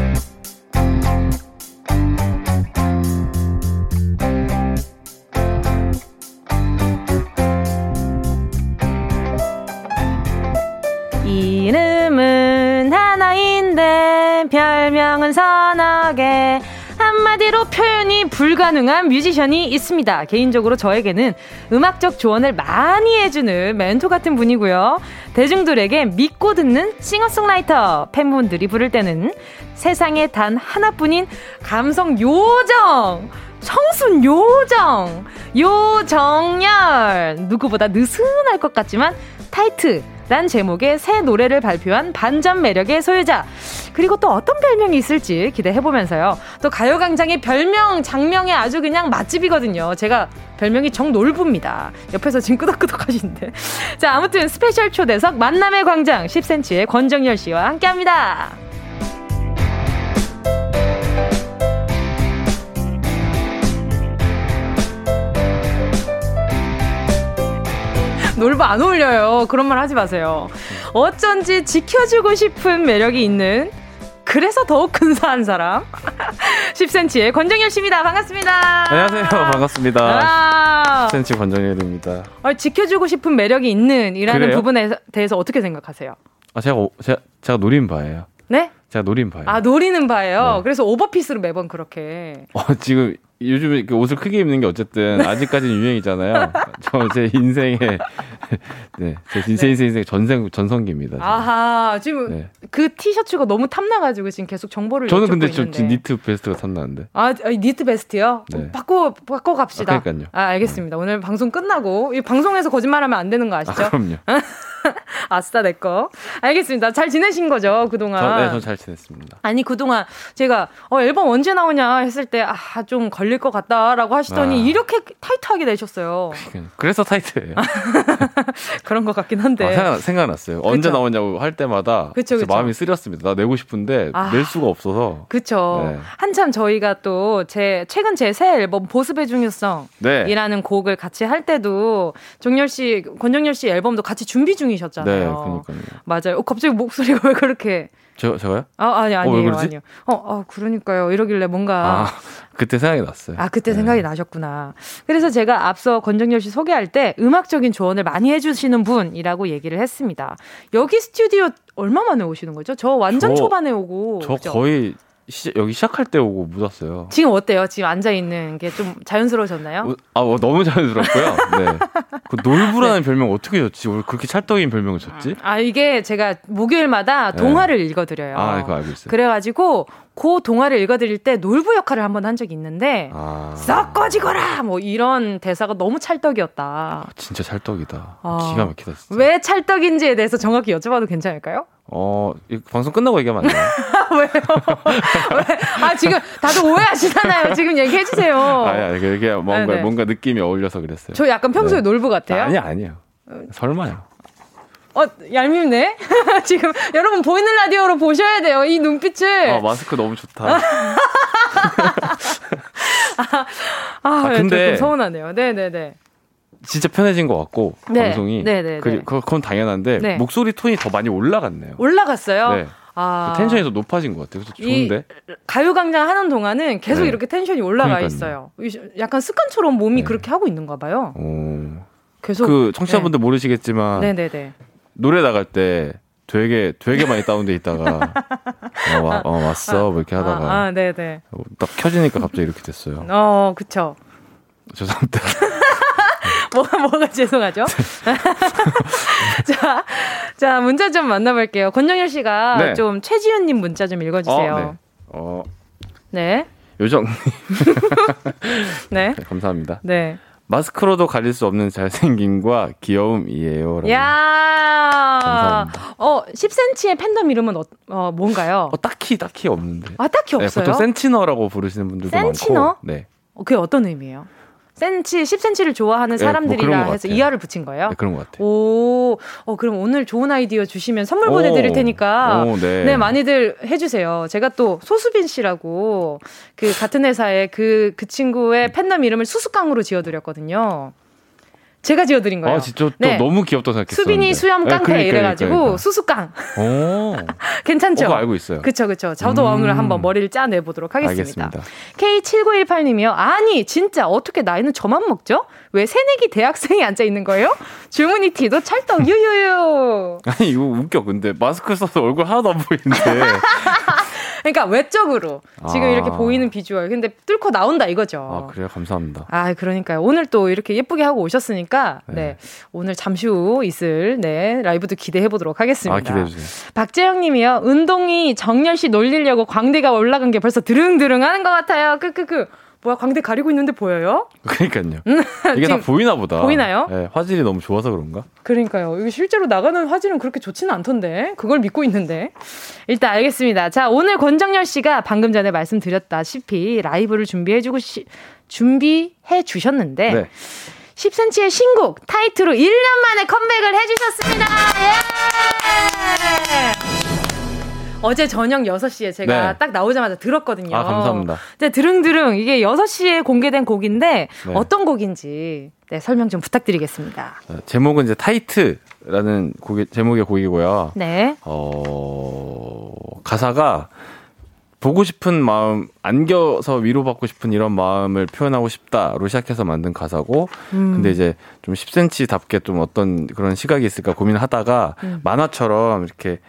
B: 이름은 하나인데 별명은 개 한마디로 표현이 불가능한 뮤지션이 있습니다. 개인적으로 저에게는 음악적 조언을 많이 해주는 멘토 같은 분이고요. 대중들에게 믿고 듣는 싱어송라이터. 팬분들이 부를 때는 세상에 단 하나뿐인 감성 요정. 청순 요정. 요정열. 누구보다 느슨할 것 같지만 타이트. 란 제목의 새 노래를 발표한 반전 매력의 소유자. 그리고 또 어떤 별명이 있을지 기대해보면서요. 또 가요광장의 별명, 장명에 아주 그냥 맛집이거든요. 제가 별명이 정놀부입니다. 옆에서 지금 끄덕끄덕 하시는데. 자, 아무튼 스페셜 초대석 만남의 광장 10cm의 권정열 씨와 함께 합니다. 놀부 안 어울려요. 그런 말 하지 마세요. 어쩐지 지켜주고 싶은 매력이 있는 그래서 더욱 근사한 사람 10cm의 권정열 씨입니다. 반갑습니다.
I: 안녕하세요. 반갑습니다. 아~ 10cm 권정열입니다.
B: 아, 지켜주고 싶은 매력이 있는 이라는 그래요? 부분에 대해서 어떻게 생각하세요?
I: 아 제가 제가, 제가 노린 바예요.
B: 네?
I: 제가 노린 바예요.
B: 아 노리는 바예요. 네. 그래서 오버피스로 매번 그렇게.
I: 어 지금 요즘에 옷을 크게 입는 게 어쨌든 네. 아직까지는 유행이잖아요. 저 제 인생의 네, 제 인생 인생 인생 전생 전성기입니다. 지금.
B: 아하, 지금 네. 그 티셔츠가 너무 탐나가지고 지금 계속 정보를
I: 저는 근데 좀 지금 니트 베스트가 탐나는데.
B: 아, 니트 베스트요? 네. 바꿔 바꿔 갑시다.
I: 아, 그러니까요.
B: 아, 알겠습니다. 오늘 방송 끝나고 이 방송에서 거짓말하면 안 되는 거 아시죠?
I: 아, 그럼요.
B: 아싸 내 거. 알겠습니다. 잘 지내신 거죠 그동안?
I: 저, 네, 저잘 지냈습니다.
B: 아니 그동안 제가 어, 앨범 언제 나오냐 했을 때 아 좀 걸릴 것 같다라고 하시더니 아. 이렇게 타이트하게 되셨어요.
I: 그래서 타이트예요.
B: 그런 것 같긴 한데. 아,
I: 생각, 생각났어요. 그쵸? 언제 나오냐고 할 때마다 그쵸, 그쵸. 마음이 쓰렸습니다. 나 내고 싶은데 아. 낼 수가 없어서.
B: 그렇죠. 네. 한참 저희가 또 제 최근 제 새 앨범 보습의 중요성이라는 네. 곡을 같이 할 때도 종열 씨, 권정열 씨 앨범도 같이 준비 중이 셨잖아요.
I: 네, 그러니까요.
B: 맞아요. 어, 갑자기 목소리가 왜 그렇게
I: 저, 제가요?
B: 아, 아니, 아니에요. 어, 아니요. 어, 어, 그러니까요. 이러길래 뭔가.
I: 아, 그때 생각이 났어요.
B: 아, 그때 네. 생각이 나셨구나. 그래서 제가 앞서 권정열 씨 소개할 때 음악적인 조언을 많이 해주시는 분이라고 얘기를 했습니다. 여기 스튜디오 얼마 만에 오시는 거죠? 저 완전 저, 초반에 오고.
I: 저 그죠? 거의 시, 여기 시작할 때 오고 묻었어요.
B: 지금 어때요? 지금 앉아 있는 게 좀 자연스러워졌나요?
I: 아, 어, 너무 자연스럽고요. 네. 그 놀부라는 네. 별명 어떻게 줬지? 왜 그렇게 찰떡인 별명을 줬지?
B: 아, 이게 제가 목요일마다 네. 동화를 네. 읽어드려요.
I: 아, 그거 알고 있어요.
B: 그래가지고 그 동화를 읽어드릴 때 놀부 역할을 한 번 한 적이 있는데 아... 썩 꺼지거라 뭐 이런 대사가 너무 찰떡이었다. 아,
I: 진짜 찰떡이다. 아... 기가 막히다. 진짜.
B: 왜 찰떡인지에 대해서 정확히 여쭤봐도 괜찮을까요?
I: 어, 방송 끝나고 얘기하면 안 돼요?
B: 왜요? 왜? 아, 지금 다들 오해하시잖아요. 지금 얘기해주세요.
I: 아니, 아니, 그게 뭔가, 네네. 뭔가 느낌이 어울려서 그랬어요.
B: 저 약간 평소에 네. 놀부 같아요?
I: 아니, 아니에요. 설마요.
B: 어, 얄밉네? 지금 여러분 보이는 라디오로 보셔야 돼요. 이 눈빛을.
I: 아, 마스크 너무 좋다. 아, 아, 아,
B: 근데. 서운하네요. 네네네.
I: 진짜 편해진 것 같고 네. 방송이 네, 네, 그, 네. 그건 당연한데 네. 목소리 톤이 더 많이 올라갔네요.
B: 올라갔어요.
I: 네. 아. 그 텐션이 더 높아진 것 같아요. 그래서 좋은데.
B: 가요광장 하는 동안은 계속 네. 이렇게 텐션이 올라가 그러니까요. 있어요. 약간 습관처럼 몸이 그렇게 하고 있는 가 봐요. 오.
I: 계속 그 청취자분들 모르시겠지만 네네네. 노래 나갈 때 되게 되게 많이 다운돼 있다가 어, 와, 어 왔어 뭐 이렇게 하다가
B: 아, 아, 네네
I: 딱 켜지니까 갑자기 이렇게 됐어요.
B: 어 그쵸.
I: 죄송합니다.
B: 뭐가 뭐가 죄송하죠? 자, 자 문자 좀 만나볼게요. 권정열 씨가 네. 좀 최지윤님 문자 좀 읽어주세요. 어, 네. 어,
I: 네. 요정.
B: 네.
I: 네. 감사합니다.
B: 네.
I: 마스크로도 가릴 수 없는 잘생김과 귀여움이에요.
B: 야, 감사합니다. 어, 10cm의 팬덤 이름은 어, 어, 뭔가요?
I: 어, 딱히 딱히 없는데.
B: 아, 딱히 없어요.
I: 네, 보통 센치너라고 부르시는 분들도
B: 센치너?
I: 많고. 네.
B: 어, 그게 어떤 의미예요? 센치, 10cm를 좋아하는 사람들이라 네, 뭐 해서 이하를 붙인 거예요?
I: 네, 그런 것 같아요.
B: 오, 어, 그럼 오늘 좋은 아이디어 주시면 선물 오, 보내드릴 테니까. 오, 네. 네. 많이들 해주세요. 제가 또 소수빈 씨라고 그 같은 회사의 그, 그 친구의 팬덤 이름을 수수깡으로 지어드렸거든요. 제가 지어드린 거예요.
I: 아, 진짜 네. 너무 귀엽다 생각했어요.
B: 수빈이 수염 네, 깡패 네, 그러니까, 이래가지고 그러니까. 수수깡.
I: 오.
B: 괜찮죠?
I: 어, 알고 있어요.
B: 그쵸, 그쵸. 저도 음. 오늘 한번 머리를 짜내보도록 하겠습니다.
I: 알겠습니다.
B: K7918님이요. 아니, 진짜 어떻게 나이는 저만 먹죠? 왜 새내기 대학생이 앉아 있는 거예요? 줄무늬 티도 찰떡 유유유.
I: 아니, 이거 웃겨. 근데 마스크 써서 얼굴 하나도 안 보이는데.
B: 그러니까 외적으로 지금 아. 이렇게 보이는 비주얼. 근데 뚫고 나온다 이거죠.
I: 아, 그래요? 감사합니다.
B: 아, 그러니까요. 오늘 또 이렇게 예쁘게 하고 오셨으니까 네. 네. 오늘 잠시 후 있을 네, 라이브도 기대해 보도록 하겠습니다. 아,
I: 기대해 주세요.
B: 박재영 님이요. 운동이 정렬 씨 놀리려고 광대가 올라간 게 벌써 드릉드릉 하는 것 같아요. 크크크. 뭐야 광대 가리고 있는데 보여요?
I: 그러니까요. 음, 이게 다 보이나 보다.
B: 보이나요?
I: 네, 화질이 너무 좋아서 그런가?
B: 그러니까요. 이게 실제로 나가는 화질은 그렇게 좋지는 않던데. 그걸 믿고 있는데. 일단 알겠습니다. 자, 오늘 권정열 씨가 방금 전에 말씀드렸다시피 라이브를 준비해 주고 준비해 주셨는데 네. 10cm의 신곡 Tight로 1년 만에 컴백을 해 주셨습니다. 예! 어제 저녁 6시에 제가 네. 딱 나오자마자 들었거든요.
I: 아, 감사합니다.
B: 네, 드릉드릉 이게 6시에 공개된 곡인데 네. 어떤 곡인지 네, 설명 좀 부탁드리겠습니다.
I: 제목은 이제 Tight라는 곡의 제목의 곡이고요.
B: 네.
I: 어, 가사가 보고 싶은 마음, 안겨서 위로받고 싶은 이런 마음을 표현하고 싶다로 시작해서 만든 가사고, 음. 근데 이제 좀 10cm답게 좀 어떤 그런 시각이 있을까 고민하다가 음. 만화처럼 이렇게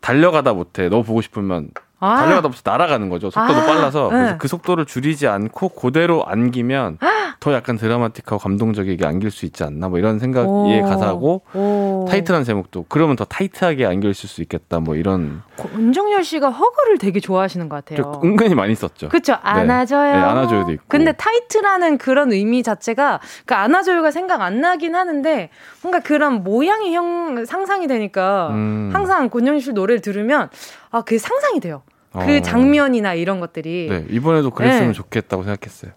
I: 달려가다 못해. 너 보고 싶으면 아. 달려가다 보면 날아가는 거죠. 속도도 아. 빨라서 그래서 네. 그 속도를 줄이지 않고 그대로 안기면 더 약간 드라마틱하고 감동적이게 안길 수 있지 않나 뭐 이런 생각의 가사고 오. 타이트한 제목도 그러면 더 타이트하게 안길 수 있겠다 뭐 이런
B: 권정열 씨가 hug를 되게 좋아하시는 것 같아요.
I: 은근히 많이 썼죠.
B: 그렇죠. 안아줘요.
I: 네. 네, 안아줘요도 있고.
B: 근데 Tight라는 그런 의미 자체가 그 안아줘요가 생각 안 나긴 하는데 뭔가 그런 모양이 형 상상이 되니까 음. 항상 권정열 씨 노래를 들으면 아, 그게 상상이 돼요. 그 어. 장면이나 이런 것들이.
I: 네, 이번에도 그랬으면 네. 좋겠다고 생각했어요.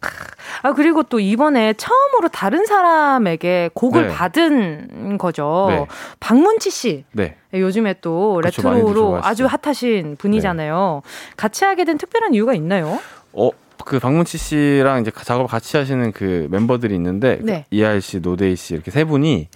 B: 아, 그리고 또 이번에 처음으로 다른 사람에게 곡을 네. 받은 거죠. 네. 박문치 씨. 네. 요즘에 또 그렇죠, 레트로로 아주 핫하신 분이잖아요. 네. 같이 하게 된 특별한 이유가 있나요?
I: 어, 그 박문치 씨랑 이제 작업을 같이 하시는 그 멤버들이 있는데 네. 이하일 씨, 노데이 씨 이렇게 세 분이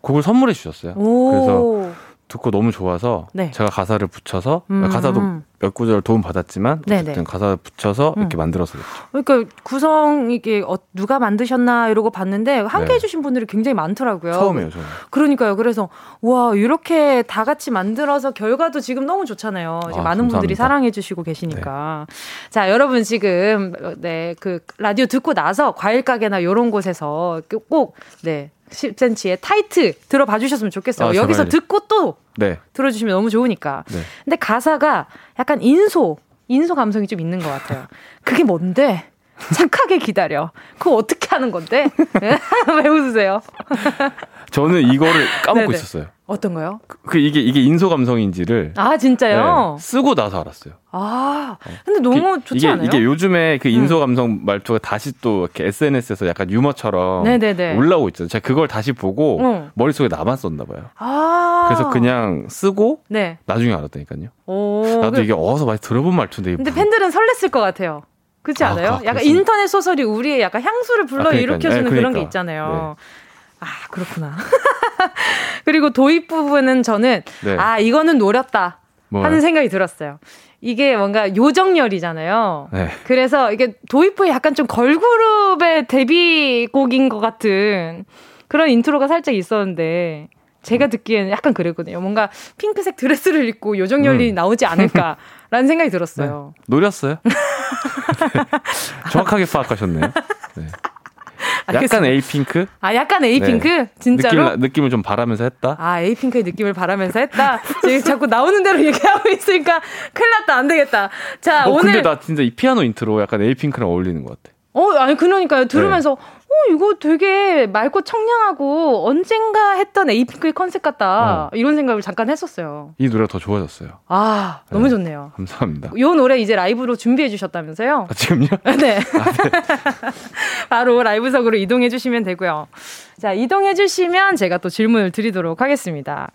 I: 곡을 선물해 주셨어요. 그래서 듣고 너무 좋아서 네. 제가 가사를 붙여서 음. 가사도 몇 구절 도움 받았지만 어쨌든 가사 붙여서 음. 이렇게 만들어서 그랬죠.
B: 그러니까 구성 이게 어, 누가 만드셨나 이러고 봤는데 함께 네. 해주신 분들이 굉장히 많더라고요.
I: 처음이에요, 저는.
B: 그러니까요. 그래서 와 이렇게 다 같이 만들어서 결과도 지금 너무 좋잖아요. 아, 많은 감사합니다. 분들이 사랑해주시고 계시니까. 네. 자 여러분 지금 네그 라디오 듣고 나서 과일 가게나 이런 곳에서 꼭네 10cm의 타이트 들어봐 주셨으면 좋겠어요. 아, 여기서 듣고 또 네. 들어주시면 너무 좋으니까. 네. 근데 가사가 약간 인소, 인소 감성이 좀 있는 것 같아요. 그게 뭔데? 착하게 기다려. 그거 어떻게 하는 건데? 왜 웃으세요?
I: 저는 이거를 까먹고. 있었어요.
B: 어떤 거요?
I: 그, 그, 이게 이게 인소 감성인지를
B: 아 진짜요?
I: 네, 쓰고 나서 알았어요.
B: 아 근데 너무 그, 좋지
I: 이게,
B: 않아요?
I: 이게 요즘에 그 인소 음. 감성 음. 말투가 다시 또 이렇게 SNS에서 약간 유머처럼 네네네. 올라오고 있잖아요. 제가 그걸 다시 보고 음. 머릿속에 남았었나 봐요. 아 그래서 그냥 쓰고 네. 나중에 알았다니까요. 오, 나도 그... 이게 어디서 많이 들어본 말투인데.
B: 근데 팬들은 설렜을 것 같아요. 그렇지 아, 않아요? 아, 약간 인터넷 소설이 우리의 약간 향수를 불러 아, 일으켜주는 네, 그런 게 있잖아요. 네. 아, 그렇구나. 그리고 도입 부분은 저는, 네. 아, 이거는 노렸다. 뭐요? 하는 생각이 들었어요. 이게 뭔가 요정열이잖아요. 네. 그래서 이게 도입부에 약간 좀 걸그룹의 데뷔곡인 것 같은 그런 인트로가 살짝 있었는데, 제가 듣기에는 약간 그랬거든요. 뭔가 핑크색 드레스를 입고 요정열이 음. 나오지 않을까라는 생각이 들었어요.
I: 네. 노렸어요? 네. 정확하게 파악하셨네요. 네. 약간 에이핑크?
B: 아, 약간 에이핑크? 네. 진짜로?
I: 느낌, 느낌 을 좀 바라면서 했다?
B: 아, 에이핑크의 느낌을 바라면서 했다? 지금 자꾸 나오는 대로 얘기하고 있으니까 큰일 났다, 안 되겠다. 자,
I: 어,
B: 오늘.
I: 근데 나 진짜 이 피아노 인트로 약간 에이핑크랑 어울리는 것 같아.
B: 어, 아니, 그러니까요. 들으면서, 네. 어, 이거 되게 맑고 청량하고 언젠가 했던 에이핑크의 컨셉 같다. 어. 이런 생각을 잠깐 했었어요.
I: 이 노래가 더 좋아졌어요.
B: 아, 너무 네. 좋네요.
I: 감사합니다.
B: 이 노래 이제 라이브로 준비해 주셨다면서요?
I: 아, 지금요?
B: 네. 아, 네. 바로 라이브석으로 이동해 주시면 되고요. 자, 이동해 주시면 제가 또 질문을 드리도록 하겠습니다.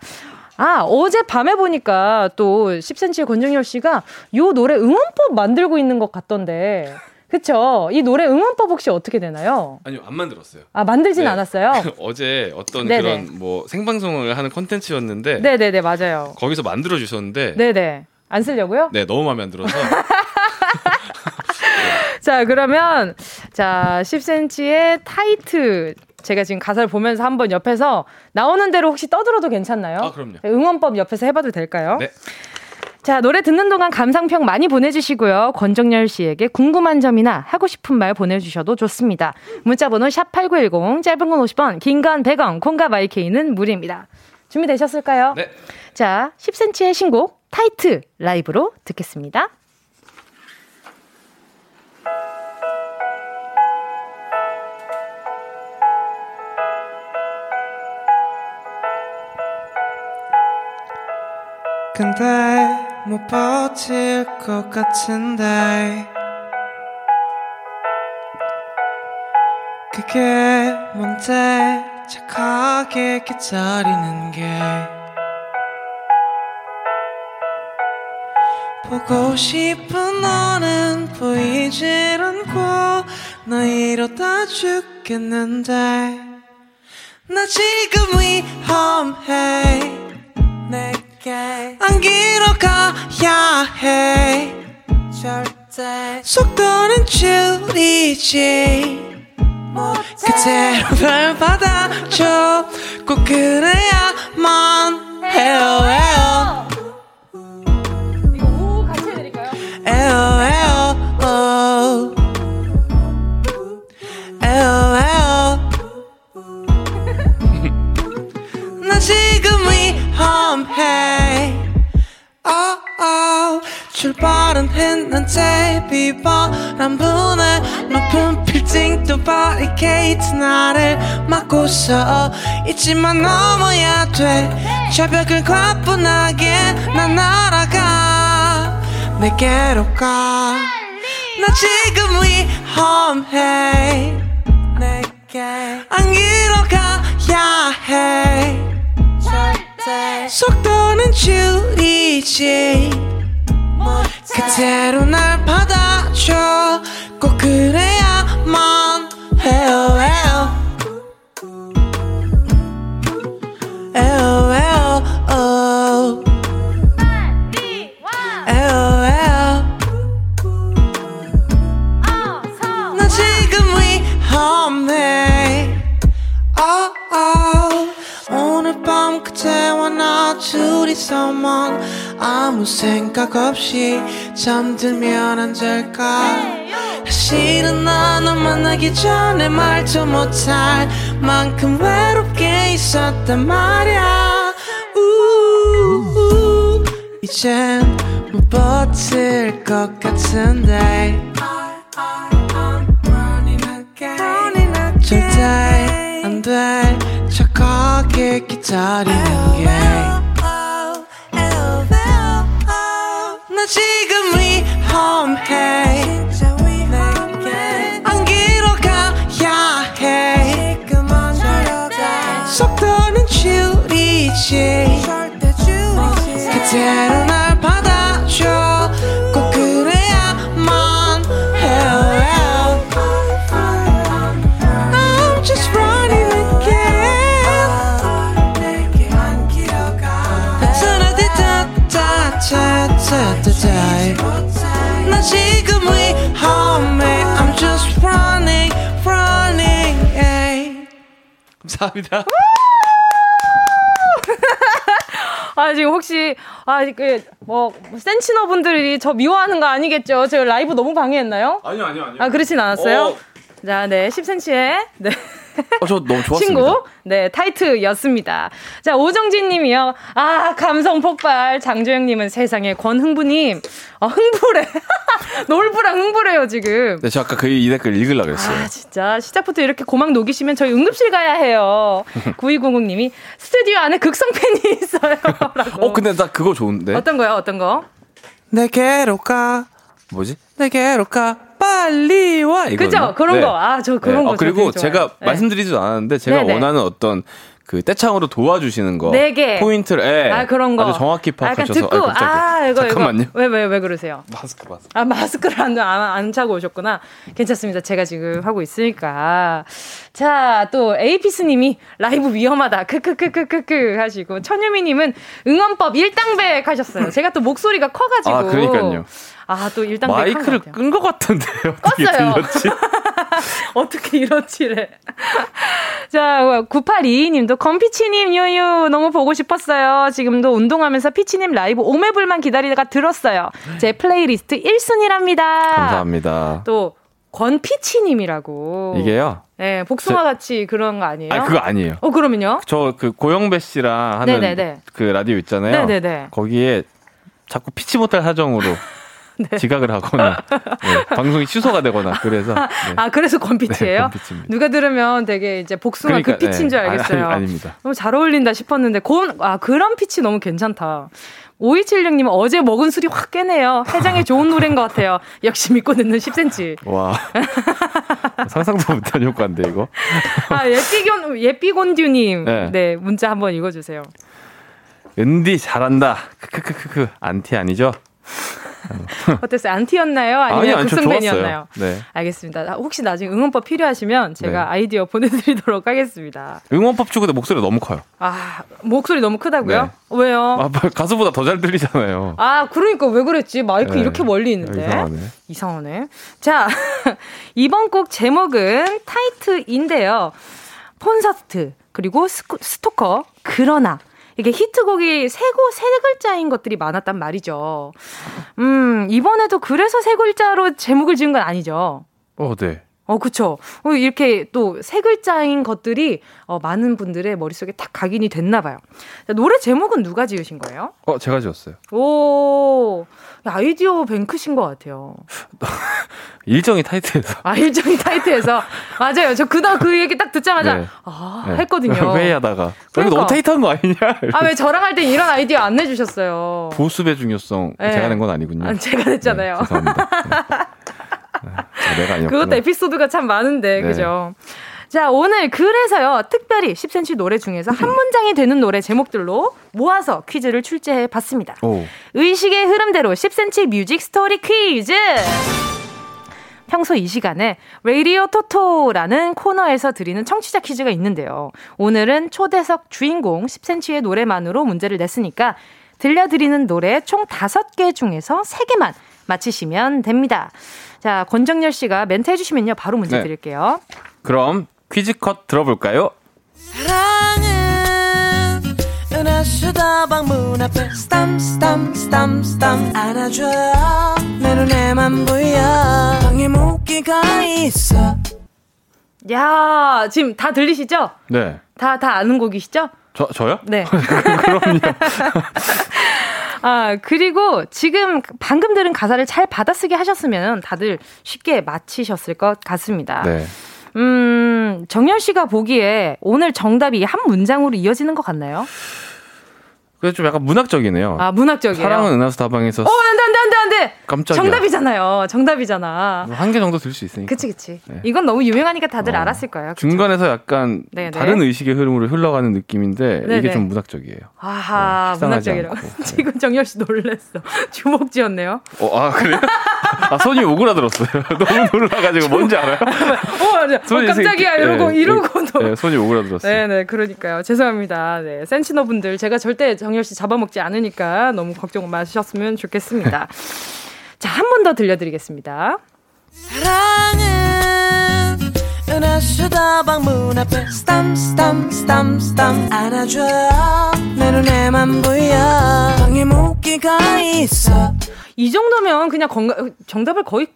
B: 아, 어제 밤에 보니까 또 10cm의 권정열 씨가 이 노래 응원법 만들고 있는 것 같던데. 그쵸. 이 노래 응원법 혹시 어떻게 되나요?
I: 아니요, 안 만들었어요.
B: 아, 만들진 네. 않았어요?
I: 어제 어떤 네네. 그런 뭐 생방송을 하는 컨텐츠였는데.
B: 네네네, 맞아요.
I: 거기서 만들어주셨는데.
B: 네네. 안 쓰려고요?
I: 네, 너무 마음에 안 들어서.
B: 자, 그러면, 자, 10cm의 타이트. 제가 지금 가사를 보면서 한번 옆에서 나오는 대로 혹시 떠들어도 괜찮나요?
I: 아, 그럼요.
B: 응원법 옆에서 해봐도 될까요?
I: 네.
B: 자, 노래 듣는 동안 감상평 많이 보내주시고요. 권정열 씨에게 궁금한 점이나 하고 싶은 말 보내주셔도 좋습니다. 문자번호 샵8910, 짧은 건 50원, 긴 건 100원, 콩과 마이케이는 무료입니다. 준비되셨을까요?
I: 네.
B: 자, 10cm의 신곡, 타이트, 라이브로 듣겠습니다.
G: 근데 못 버틸 것 같은데. 그게 뭔데? 착하게 기다리는 게. 보고 싶은 너는 보이질 않고 나 이러다 죽겠는데. 나 지금 위험해. 내 안기러 가야 험해. 절대 속도는 줄이지. 그대로 별 받아줘. 꼭 그래야만 해요 해요.
B: 이거 우 같이 해드릴까요?
G: 에어 에어 험해. Oh, oh. 출발은 했는데 비바람 부네 높은 빌딩 또 바리케이트 나를 막고서 있지만 넘어야 돼. 저벽을 과분하게 난 날아가. 내게로 가. 나 지금 위험해. 내게. 안기로 가야 해 속 도는 줄이지 그대로 날 받아줘. 꼭 그래야만 해요 둘이서만 아무 생각 없이 잠들면 안 될까? 사실은 나너 만나기 전에 말도 못할 만큼 외롭게 있었단 말야. 우, 이젠 못 버틸 것 같은데. 절대 안돼. 착하게 기다리는 게 지금 위험해. 안기로 가야 해. 속도는 줄이지. 그대로
I: 감사합니다.
B: 아 지금 혹시 아 그 뭐 센치너 분들이 저 미워하는 거 아니겠죠? 저 라이브 너무 방해했나요?
I: 아니요 아니요 아니요.
B: 아 그렇진 않았어요.
I: 어.
B: 자, 네 10cm의 네.
I: 어, 저 너무 좋았습니다.
B: 친구, 네, 타이트였습니다. 자, 오정진 님이요. 아, 감성 폭발. 장조영 님은 세상에 권흥부님. 어, 흥부래. 놀부랑 흥부래요, 지금.
I: 네, 저 아까 그 이 댓글 읽으려고 했어요.
B: 아, 진짜. 시작부터 이렇게 고막 녹이시면 저희 응급실 가야 해요. 9200 님이 스튜디오 안에 극성 팬이 있어요. 라고.
I: 어, 근데 나 그거 좋은데.
B: 어떤 거요? 어떤 거?
G: 내게로 가
I: 뭐지?
G: 내게로 가 빨리 와 이거
B: 그죠? 그런 거. 아, 저 그런 거
I: 어, 그리고. 제가
B: 네.
I: 말씀드리지도 않았는데 제가
B: 네네.
I: 원하는 어떤 그 떼창으로 도와주시는 거
B: 네 개.
I: 포인트를 예,
B: 아, 그런 거.
I: 아주 정확히
B: 아,
I: 파악하셔서
B: 듣고,
I: 아이고, 깜짝이야.
B: 아, 이거,
I: 잠깐만요.
B: 이거. 왜, 왜, 왜 그러세요?
I: 마스크 마스크.
B: 아, 마스크를 안, 안, 안 차고 오셨구나. 괜찮습니다. 제가 지금 하고 있으니까. 자, 또, 에이피스님이 라이브 위험하다. 크크크크크크 하시고, 천유미님은 응원법 일당백 하셨어요. 제가 또 목소리가 커가지고.
I: 아, 그러니까요.
B: 아, 또 한것
I: 마이크를. 끈 것 같은데요. 어떻게. 들렸지?
B: 어떻게 이렇지래. 자, 9822님도 건피치님 유유 너무 보고 싶었어요. 지금도 운동하면서 피치님 라이브 오매불만 기다리다가 들었어요. 제 플레이리스트 1순위랍니다.
I: 감사합니다.
B: 또 권피치님이라고.
I: 이게요.
B: 네, 복숭아 같이 그런 거 아니에요?
I: 아 그거 아니에요.
B: 어, 그러면요?
I: 저 그 고영배 씨랑 하는
B: 네네네.
I: 그 라디오 있잖아요.
B: 네네네.
I: 거기에 자꾸 피치 못할 사정으로 지각을 하거나 네, 방송이 취소가 되거나 그래서 네.
B: 아, 그래서 권피치예요?
I: 네.
B: 누가 들으면 되게 이제 복숭아
I: 그러니까,
B: 그 피치인 줄
I: 네.
B: 알겠어요.
I: 아니, 아닙니다.
B: 너무 잘 어울린다 싶었는데, 고, 아, 그런 피치 너무 괜찮다. 5276님, 어제 먹은 술이 확 깨네요. 해장에 좋은 노래인 것 같아요. 역시 믿고 듣는 10cm.
I: 와 상상도 못한 효과인데 이거.
B: 아, 예삐곤, 예삐곤듀님.
I: 네.
B: 네. 문자 한번 읽어주세요.
I: 은디 잘한다. 크크크크크 안티 아니죠?
B: 어땠어요? 안티였나요? 아니면 극성팬이었나요? 네. 알겠습니다. 혹시 나중에 응원법 필요하시면 제가 네. 아이디어 보내드리도록 하겠습니다.
I: 응원법 치고 목소리 너무 커요.
B: 아 목소리 너무 크다고요? 네. 왜요?
I: 아, 가수보다 더 잘 들리잖아요.
B: 아 그러니까 왜 그랬지? 마이크 네. 이렇게 멀리 있는데.
I: 이상하네.
B: 이상하네. 자 이번 곡 제목은 타이트인데요. 콘서트 그리고 스토커 그러나 이게 히트곡이 세고 세 글자인 것들이 많았단 말이죠. 음, 이번에도 그래서 세 글자로 제목을 지은 건 아니죠.
I: 어, 네.
B: 어, 그쵸. 어, 이렇게 또 세 글자인 것들이 어, 많은 분들의 머릿속에 딱 각인이 됐나 봐요. 노래 제목은 누가 지으신 거예요?
I: 어, 제가 지었어요.
B: 오, 아이디어 뱅크신 것 같아요.
I: 일정이 타이트해서.
B: 아, 일정이 타이트해서. 맞아요. 저 그다 그 얘기 딱 듣자마자, 네. 아, 네. 했거든요.
I: 회의하다가. 그러니까. 너무 타이트한 거 아니냐?
B: 아, 왜 저랑 할 때 이런 아이디어 안 내주셨어요?
I: 보습의 중요성. 네. 제가 낸 건 아니군요.
B: 아, 제가 냈잖아요.
I: 네, 죄송합니다. 네. 내가 아니었
B: 그것도 에피소드가 참 많은데, 네. 그죠? 자, 오늘 그래서요, 특별히 10cm 노래 중에서 한 문장이 되는 노래 제목들로 모아서 퀴즈를 출제해 봤습니다. 오. 의식의 흐름대로 10cm 뮤직 스토리 퀴즈! 평소 이 시간에 레이디오 토토라는 코너에서 드리는 청취자 퀴즈가 있는데요. 오늘은 초대석 주인공 10cm의 노래만으로 문제를 냈으니까 들려드리는 노래 총 5개 중에서 3개만 맞히시면 됩니다. 자, 권정열 씨가 멘트 해주시면요. 바로 문제 네. 드릴게요.
I: 그럼 퀴즈 컷 들어볼까요? 사랑은 은하수다 방 문 앞에 스탐 스탐 스탐 스탐 안아줘요 내 눈에만 보여 방에 모기가 있어
B: 야 지금 다 들리시죠?
I: 네.
B: 다, 다 아는 곡이시죠?
I: 저, 저요?
B: 네.
I: 그럼요.
B: 아, 그리고 지금 방금 들은 가사를 잘 받아쓰기 하셨으면 다들 쉽게 맞히셨을 것 같습니다.
I: 네.
B: 음, 정열 씨가 보기에 오늘 정답이 한 문장으로 이어지는 것 같나요?
I: 그게 좀 약간 문학적이네요.
B: 아, 문학적이에요.
I: 사랑은 은하수 다방에서.
B: 어, 안 돼, 안 돼, 안 돼, 안 돼!
I: 깜짝이야.
B: 정답이잖아요. 정답이잖아.
I: 한 개 정도 들 수 있으니까.
B: 그치, 그치. 네. 이건 너무 유명하니까 다들 어, 알았을 거예요. 그쵸?
I: 중간에서 약간 네네. 네. 다른 의식의 흐름으로 흘러가는 느낌인데 네네. 이게 네. 좀 문학적이에요.
B: 아하, 네, 문학적이라고. 지금 정열 씨 놀랬어. 주먹 쥐었네요.
I: 어, 아, 그래요? 아, 손이 오그라들었어요. 너무 놀라가지고 뭔지 알아요?
B: 어, 맞아. 어, 깜짝이야. 이러고, 네, 이러고도.
I: 네, 손이 오그라들었어요.
B: 네네, 그러니까요. 죄송합니다. 네, 센치너 분들. 제가 절대 정열 씨 잡아먹지 않으니까 너무 걱정 마셨으면 좋겠습니다. 자, 한 번 더 들려드리겠습니다. 사랑은 은하수다 방문 앞에 스탐 스탐 스탐 스탐 안아줘요 내 눈에만 보여 방에 모기가 있어 이 정도면 그냥 건강 정답을 거의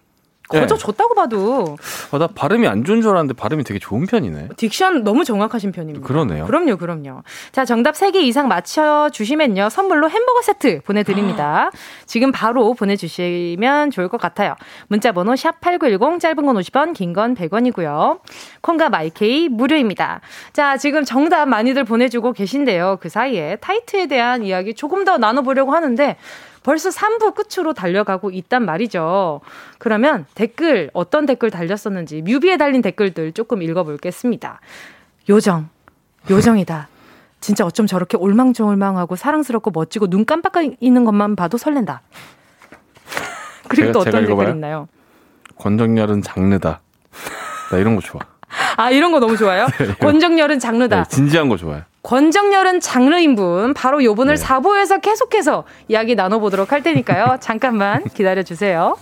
B: 거저 줬다고 봐도.
I: 어, 나 발음이 안 좋은 줄 알았는데 발음이 되게 좋은 편이네.
B: 딕션 너무 정확하신 편입니다.
I: 그러네요.
B: 그럼요, 그럼요. 자, 정답 3개 이상 맞춰주시면요. 선물로 햄버거 세트 보내드립니다. 지금 바로 보내주시면 좋을 것 같아요. 문자 번호 샵8910, 짧은 건 50원, 긴 건 100원이고요. 콩과 마이케이 무료입니다. 자, 지금 정답 많이들 보내주고 계신데요. 그 사이에 타이트에 대한 이야기 조금 더 나눠보려고 하는데, 벌써 3부 끝으로 달려가고 있단 말이죠. 그러면 댓글, 어떤 댓글 달렸었는지 뮤비에 달린 댓글들 조금 읽어볼겠습니다. 요정, 요정이다. 진짜 어쩜 저렇게 올망졸망하고 사랑스럽고 멋지고 눈 깜빡이는 것만 봐도 설렌다. 그리고 제가, 또 어떤 댓글 있나요?
I: 권정열은 장르다. 나 이런 거 좋아.
B: 아, 이런 거 너무 좋아요? 네, 권정열은 장르다.
I: 네, 진지한 거 좋아요.
B: 권정열은 장르인 분 바로 요 분을 네. 4부에서 계속해서 이야기 나눠보도록 할 테니까요. 잠깐만 기다려주세요.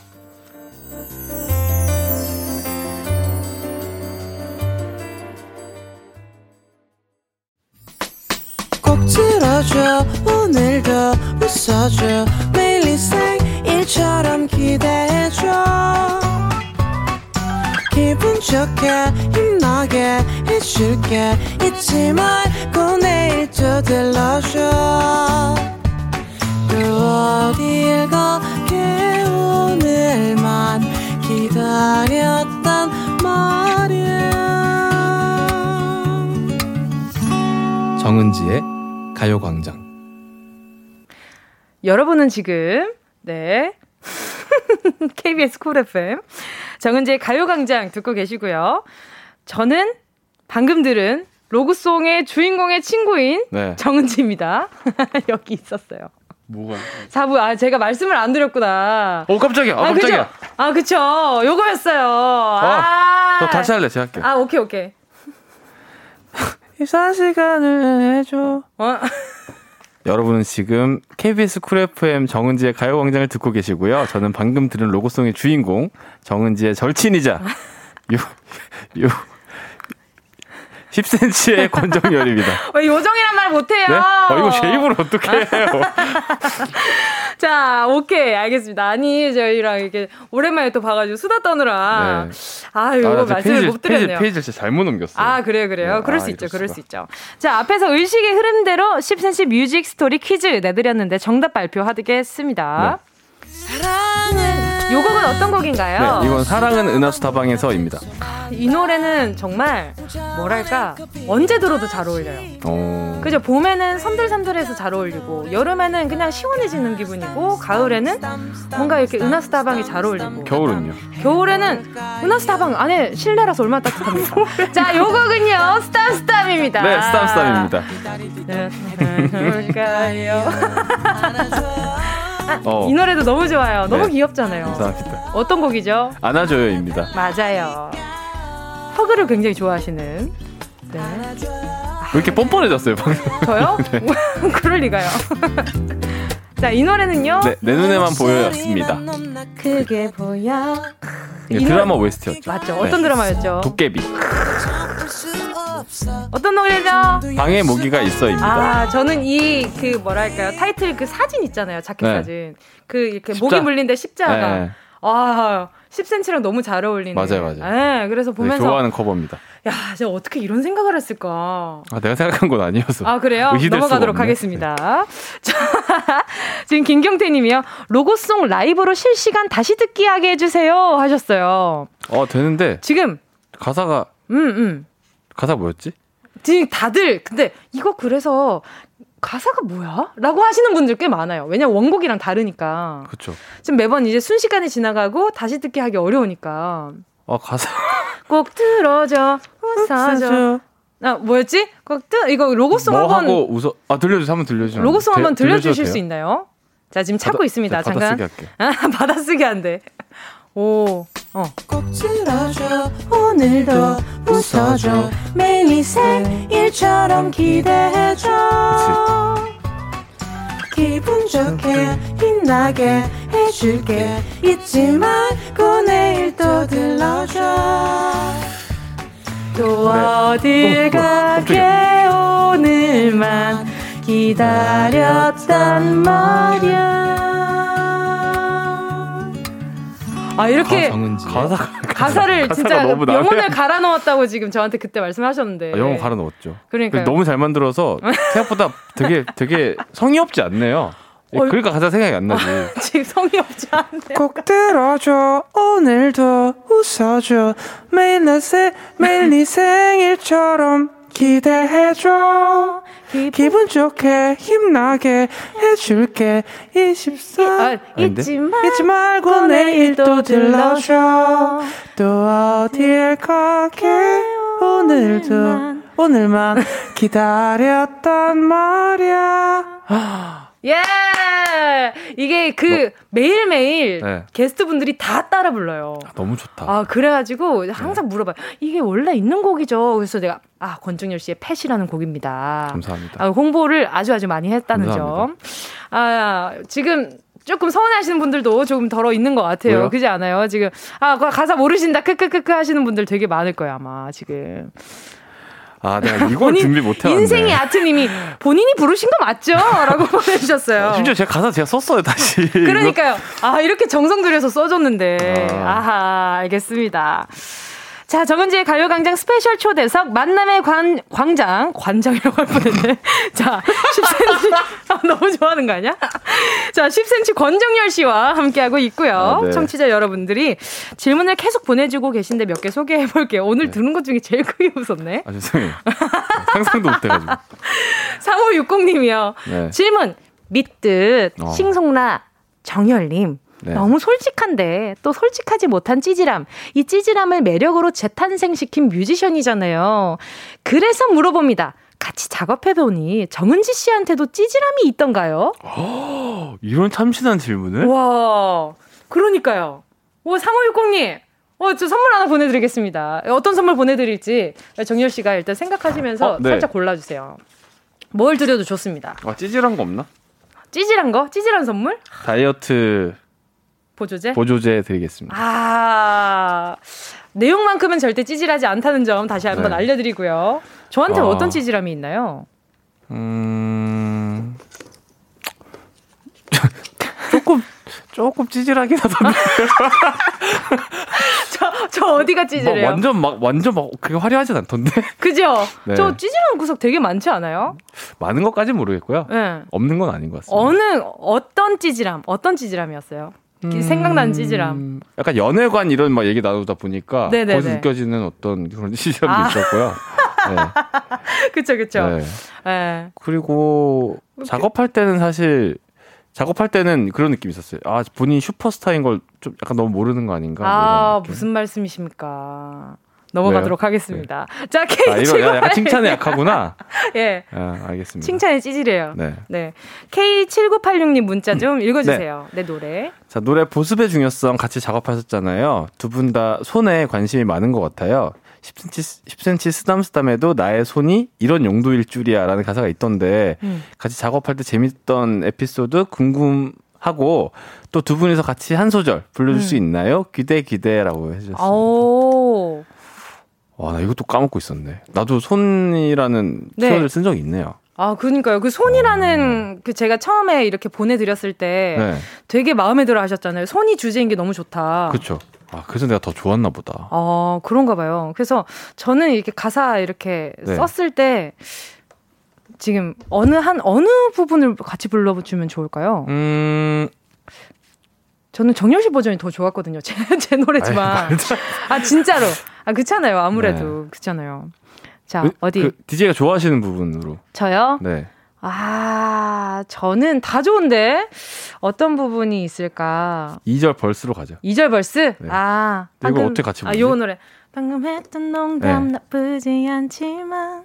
B: 꼭 들어줘 오늘도 웃어줘 매일 일처럼 기대해줘 기분 좋게 힘나게 해줄게. 잊지 말고 내일 또 들러줘. 또 어딜 가게 오늘만 기다렸단 말이야.
I: 정은지의 가요광장.
B: 여러분은 지금 네 KBS 쿨 FM 정은지의 가요광장 듣고 계시고요. 저는 방금 들은 로그송의 주인공의 친구인 네. 정은지입니다. 여기 있었어요.
I: 뭐가?
B: 4부, 아, 제가 말씀을 안 드렸구나.
I: 어, 깜짝이야. 아, 깜짝이야.
B: 그쵸? 아, 그쵸. 요거였어요.
I: 아. 저 다시 할래, 제가 할게.
B: 아, 오케이, 오케이.
G: 24시간을 해줘. 어?
I: 여러분은 지금 KBS 쿨 FM 정은지의 가요광장을 듣고 계시고요. 저는 방금 들은 로고송의 주인공 정은지의 절친이자 요, 요 10cm의 권정열입니다.
B: 왜 요정이란 말 못해요?
I: 네? 어, 이거 제 입으로 어떻게 해요?
B: 자, 오케이, 알겠습니다. 아니, 저희랑 이렇게 오랜만에 또 봐가지고 수다 떠느라. 네. 아, 이거 아, 말씀을 못 드렸네요.
I: 페이지, 페이지 잘못 넘겼어요.
B: 아, 그래요, 그래요. 네. 그럴 아, 수 있죠, 그럴 수 있죠. 자, 앞에서 의식의 흐름대로 10cm 뮤직 스토리 퀴즈 내드렸는데 정답 발표하겠습니다. 네. 사랑은 요 곡은 어떤 곡인가요?
I: 네, 이건 사랑은 은하수다방에서입니다.
B: 이 노래는 정말 뭐랄까 언제 들어도 잘 어울려요. 오. 그죠? 봄에는 선들선들해서 잘 어울리고 여름에는 그냥 시원해지는 기분이고 가을에는 뭔가 이렇게 은하수다방이 잘 어울리고
I: 겨울은요?
B: 겨울에는 은하수다방 안에 실내라서 얼마나 따뜻합니까? 자, 요 곡은요 스탐스탐입니다.
I: 네, 스탐스탐입니다.
B: 어. 이 노래도 너무 좋아요. 너무 네. 귀엽잖아요.
I: 감사합니다.
B: 어떤 곡이죠?
I: 안아줘요입니다.
B: 맞아요. 허그를 굉장히 좋아하시는. 네.
I: 왜 이렇게 뻔뻔해졌어요, 방금?
B: 저요? 네. 그럴 리가요. 자, 이 노래는요?
I: 네, 내 눈에만 보여였습니다.
B: 그게 보여.
I: 이 드라마 OST였죠.
B: 맞죠. 어떤 네. 드라마였죠?
I: 도깨비.
B: 어떤 노래죠?
I: 방에 모기가 있어입니다.
B: 아, 저는 이 그 뭐랄까요 타이틀 그 사진 있잖아요 자켓 네. 사진. 그 이렇게 십자? 모기 물린데 십자가. 네. 아, 10cm랑 너무 잘 어울리는.
I: 맞아요, 맞아요.
B: 네, 그래서 보면서
I: 좋아하는 커버입니다.
B: 야, 제가 어떻게 이런 생각을 했을까?
I: 아, 내가 생각한 건 아니어서.
B: 아, 그래요? 넘어가도록 하겠습니다. 네. 자, 지금 김경태 님이요. 로고송 라이브로 실시간 다시 듣기 하게 해 주세요. 하셨어요.
I: 어, 되는데.
B: 지금.
I: 가사가.
B: 음, 음.
I: 가사 뭐였지?
B: 지금 다들, 근데 이거 그래서 가사가 뭐야? 라고 하시는 분들 꽤 많아요. 왜냐면 원곡이랑 다르니까.
I: 그렇죠.
B: 지금 매번 이제 순식간에 지나가고 다시 듣기 하기 어려우니까.
I: 아, 가사.
B: 꼭 들어줘, 웃어줘. 아, 뭐였지? 꼭 뜨, 이거 로고송
I: 뭐
B: 한번.
I: 하고 웃어, 아, 들려주세요. 한번 들려주세요.
B: 로고송 한번 들려주실 수 있나요? 자, 지금 찾고 받아, 있습니다. 네, 잠깐.
I: 받아쓰기 할게.
B: 아, 받아쓰기 한대. 오, 어. 꼭 들어줘, 오늘도 웃어줘, 매일 생일처럼 기대해줘. 기분 좋게, 빛나게 해줄게. 잊지 말고 내일 또 들러줘. 또 네. 어딜 어, 가게 오늘만 기다렸단 말이야. 아 이렇게
I: 가사
B: 가사 를 진짜 영혼을 갈아 넣었다고 지금 저한테 그때 말씀하셨는데
I: 아, 영혼 갈아 넣었죠. 그러니까 너무 잘 만들어서 생각보다 되게 되게 성의 없지 않네요. 어, 그러니까 가사 생각이 안 나지.
B: 지금 성의 없지 않네.
G: 꼭 들어줘 오늘도 웃어줘 매일 내 매일 네 생일처럼 기대해줘 기분 좋게 힘나게 해줄게. 24 아,
B: 잊지, 말,
G: 잊지 말고 내일 또 들러줘. 또 어딜 가게? 오늘도 오늘만. 기다렸단 말이야
B: 예! 이게 그 너, 매일매일 네. 게스트 분들이 다 따라 불러요.
I: 아, 너무 좋다.
B: 아, 그래가지고 항상 네. 물어봐요. 이게 원래 있는 곡이죠. 그래서 내가, 아, 권중열 씨의 펫이라는 곡입니다.
I: 감사합니다.
B: 아, 홍보를 아주 아주 많이 했다는 감사합니다. 점. 아, 지금 조금 서운하시는 분들도 조금 덜어 있는 것 같아요. 왜요? 그지 않아요? 지금, 아, 가사 모르신다, 크크크크 하시는 분들 되게 많을 거예요, 아마, 지금.
I: 아, 내가 이걸 준비 못해왔네.
B: 인생의 아트님이 본인이 부르신 거 맞죠? 라고 보내주셨어요.
I: 심지어 제가 가사 제가 썼어요, 다시.
B: 그러니까요. 아, 이렇게 정성 들여서 써줬는데. 아. 아하, 알겠습니다. 자, 정은지의 가요광장 스페셜 초대석 만남의 관, 광장, 관장이라고 할 뻔했네. 자, 10cm, 아, 너무 좋아하는 거 아니야? 자, 10cm 권정열 씨와 함께하고 있고요. 아, 네. 청취자 여러분들이 질문을 계속 보내주고 계신데 몇 개 소개해 볼게요. 오늘 네. 듣는 것 중에 제일 크게 웃었네.
I: 아, 죄송해요. 상상도 못 해가지고.
B: 3560님이요. 네. 질문, 믿듯, 어. 싱송라, 정열님. 네. 너무 솔직한데 또 솔직하지 못한 찌질함. 이 찌질함을 매력으로 재탄생시킨 뮤지션이잖아요. 그래서 물어봅니다. 같이 작업해보니 정은지 씨한테도 찌질함이 있던가요?
I: 이런 참신한 질문을?
B: 와, 그러니까요. 오, 3560님. 어, 저 선물 하나 보내드리겠습니다. 어떤 선물 보내드릴지 정열 씨가 일단 생각하시면서 어, 네. 살짝 골라주세요. 뭘 드려도 좋습니다.
I: 아, 찌질한 거 없나?
B: 찌질한 거? 찌질한 선물?
I: 다이어트
B: 보조제?
I: 보조제 드리겠습니다.
B: 아, 내용만큼은 절대 찌질하지 않다는 점 다시 한번 네. 알려드리고요. 저한테 아. 어떤 찌질함이 있나요? 음.
I: 조금 조금 찌질하긴 하던데.
B: 저, 저 어디가 찌질해요?
I: 막 완전 막 완전 막 그게 화려하진 않던데.
B: 그죠? 네. 저 찌질한 구석 되게 많지 않아요?
I: 많은 것까지는 모르겠고요. 네. 없는 건 아닌 것 같습니다.
B: 어느 어떤 찌질함, 어떤 찌질함이었어요? 음... 생각나는 찌질함.
I: 약간 연애관 이런 막 얘기 나누다 보니까 네네네. 거기서 느껴지는 어떤 그런 찌질함도 아. 있었고요.
B: 네. 그쵸, 그쵸. 네.
I: 네. 그리고 작업할 때는 사실 작업할 때는 그런 느낌이 있었어요. 아, 본인 슈퍼스타인 걸 좀 약간 너무 모르는 거 아닌가? 뭐
B: 아, 무슨 말씀이십니까? 넘어가도록 왜요? 하겠습니다. 네. 자, K7 아, 이거
I: 약간 칭찬에 약하구나.
B: 예.
I: 아, 알겠습니다.
B: 칭찬에 찌질해요. 네. 네. K7986님 문자 좀 읽어주세요. 네. 내 노래.
I: 자, 노래 보습의 중요성 같이 작업하셨잖아요. 두 분 다 손에 관심이 많은 것 같아요. 10cm, 10cm 쓰담쓰담해도 나의 손이 이런 용도일 줄이야 라는 가사가 있던데 음. 같이 작업할 때 재밌던 에피소드 궁금 하고 또 두 분이서 같이 한 소절 불러줄 음. 수 있나요? 기대 기대라고 해주셨습니다. 오. 와, 나 이것도 까먹고 있었네. 나도 손이라는 네. 표현을 쓴 적이 있네요.
B: 아, 그러니까요. 그 손이라는 어... 그 제가 처음에 이렇게 보내드렸을 때 네. 되게 마음에 들어 하셨잖아요. 손이 주제인 게 너무 좋다.
I: 그렇죠. 아, 그래서 내가 더 좋았나 보다.
B: 아, 그런가 봐요. 그래서 저는 이렇게 가사 이렇게 네. 썼을 때 지금 어느 한 어느 부분을 같이 불러주면 좋을까요? 음. 저는 정열 씨 버전이 더 좋았거든요. 제, 제 노래지만. 아, 진짜로. 아, 그렇잖아요. 아무래도. 네. 그렇잖아요. 자, 그, 어디? 그
I: DJ가 좋아하시는 부분으로.
B: 저요?
I: 네.
B: 아, 저는 다 좋은데 어떤 부분이 있을까?
I: 2절 벌스로 가죠.
B: 2절 벌스? 네. 아,
I: 방금, 이거 어떻게 같이 부르지?
B: 아, 요 노래. 방금 했던 농담 네. 나쁘지 않지만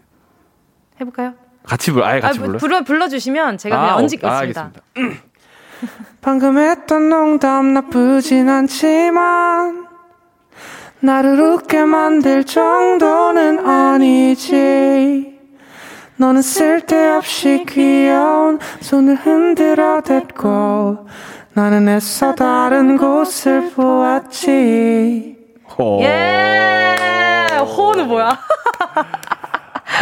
B: 해볼까요?
I: 같이 불, 아예 같이 아, 불러.
B: 불러 불러주시면 제가 그냥 아, 얹을겠습니다. 아,
G: 방금 했던 농담 나쁘진 않지만 나를 웃게 만들 정도는 아니지. 너는 쓸데없이 귀여운 손을 흔들어 댔고 나는 애써 다른 곳을 보았지.
B: 호. 예! 호는 뭐야?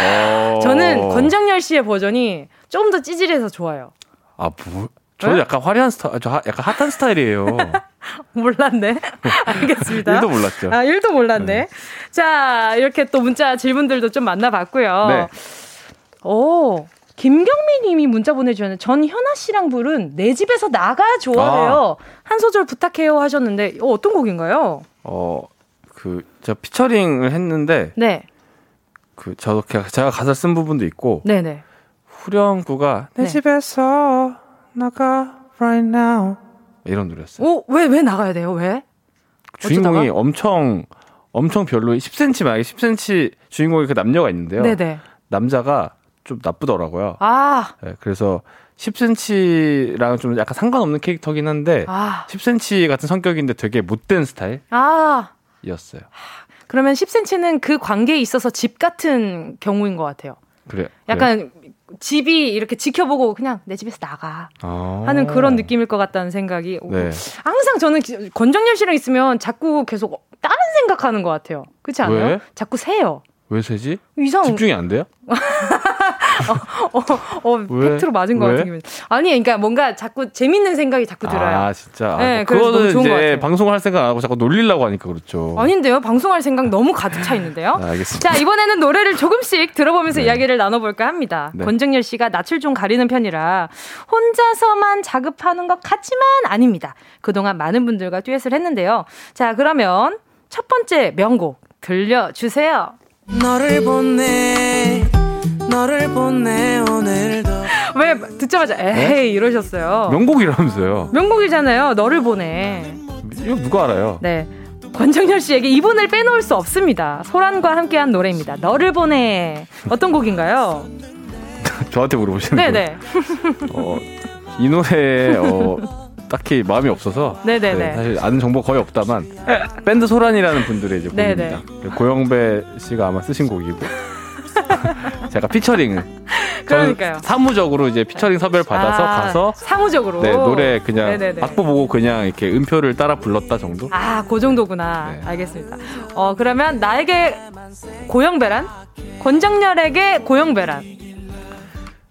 B: 어. 저는 권정열 씨의 버전이 좀 더 찌질해서 좋아요.
I: 아, 뭐? 저는 약간 화려한 스타일, 저 약간 핫한 스타일이에요.
B: 몰랐네. 알겠습니다.
I: 1도 몰랐죠.
B: 아, 1도 몰랐네. 네. 자, 이렇게 또 문자 질문들도 좀 만나봤고요. 네. 오, 김경미 님이 문자 보내주셨는데 전 현아 씨랑 부른 내 집에서 나가 좋아해요. 아. 한 소절 부탁해요 하셨는데 어, 어떤 곡인가요?
I: 어, 그, 제가 피처링을 했는데. 네. 그, 저, 제가 가사 쓴 부분도 있고. 네네. 후렴구가
G: 내 네. 집에서 나가 right now.
I: 이런 노래였어요.
B: 오, 왜, 왜 나가야 돼요? 왜?
I: 주인공이 어쩌다가? 엄청, 엄청 별로 10cm 만약에 10cm 주인공이 그 남녀가 있는데요. 네네. 남자가 좀 나쁘더라고요. 아. 네, 그래서 10cm랑 좀 약간 상관없는 캐릭터긴 한데 아. 10cm 같은 성격인데 되게 못된 스타일. 아. 이었어요.
B: 그러면 10cm는 그 관계에 있어서 집 같은 경우인 것 같아요.
I: 그래.
B: 약간 그래. 집이 이렇게 지켜보고 그냥 내 집에서 나가 아~ 하는 그런 느낌일 것 같다는 생각이 네. 항상 저는 권정열 씨랑 있으면 자꾸 계속 다른 생각하는 것 같아요. 그렇지 않아요? 왜? 자꾸 세요.
I: 왜 세지? 이상 집중이 안 돼요?
B: 어, 어, 어 팩트로 맞은 것 같은 기분. 아니, 그러니까 뭔가 자꾸 재밌는 생각이 자꾸 들어요.
I: 아, 진짜. 네, 아, 그거는 이제 방송할 생각 안 하고 자꾸 놀리려고 하니까 그렇죠.
B: 아닌데요? 방송할 생각 너무 가득 차 있는데요?
I: 네, 알겠습니다.
B: 자, 이번에는 노래를 조금씩 들어보면서 네. 이야기를 나눠볼까 합니다. 네. 권정열 씨가 낯을 좀 가리는 편이라 혼자서만 자급하는 것 같지만 아닙니다. 그동안 많은 분들과 듀엣을 했는데요. 자, 그러면 첫 번째 명곡 들려주세요. 너를 보내 너를 보내 오늘도 왜 듣자마자 에이 네? 이러셨어요
I: 명곡이라면서요
B: 명곡이잖아요 너를 보내
I: 이거 누가 알아요
B: 네 권정열 씨에게 이분을 빼놓을 수 없습니다. 소란과 함께한 노래입니다. 너를 보내. 어떤 곡인가요?
I: 저한테 물어보시는
B: 네네.
I: 어, 이 노래에 어, 딱히 마음이 없어서
B: 네네네.
I: 네, 사실 아는 정보 거의 없다만 밴드 소란이라는 분들의 이제 곡입니다. 고영배 씨가 아마 쓰신 곡이고 제가 피처링을
B: 그러니까요.
I: 사무적으로 이제 피처링 섭외를 받아서
B: 아,
I: 가서
B: 사무적으로
I: 네, 노래 그냥
B: 네네네.
I: 악보 보고 그냥 이렇게 음표를 따라 불렀다 정도.
B: 아, 그 정도구나.
I: 네.
B: 알겠습니다. 어, 그러면 나에게 고영배란? 권정열에게 고영배란?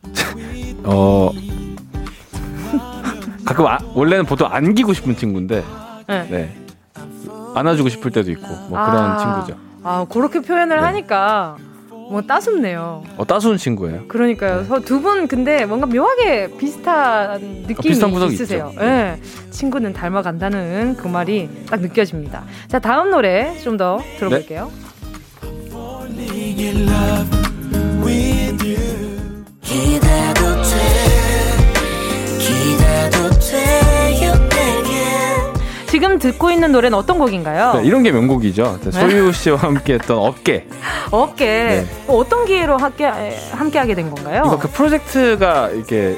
I: 어 가끔 아, 원래는 보통 안기고 싶은 친구인데
B: 네.
I: 네. 안아주고 싶을 때도 있고 뭐 그런
B: 아,
I: 친구죠.
B: 아, 그렇게 표현을
I: 네.
B: 하니까 뭐 따숩네요.
I: 어 따스운 친구예요.
B: 그러니까요. 두분 근데 뭔가 묘하게 비슷한 느낌이
I: 어, 비슷한 구석이
B: 있으세요. 예. 친구는 닮아간다는 그 말이 딱 느껴집니다. 자, 다음 노래 좀 더 들어볼게요.
C: 기
B: 지금 듣고 있는 노래는 어떤 곡인가요?
I: 네, 이런 게 명곡이죠. 소유 씨와 함께 했던 어깨.
B: 어깨.
I: 네.
B: 어떤 기회로 함께 함께 하게 된 건가요?
I: 이거 그 프로젝트가 이렇게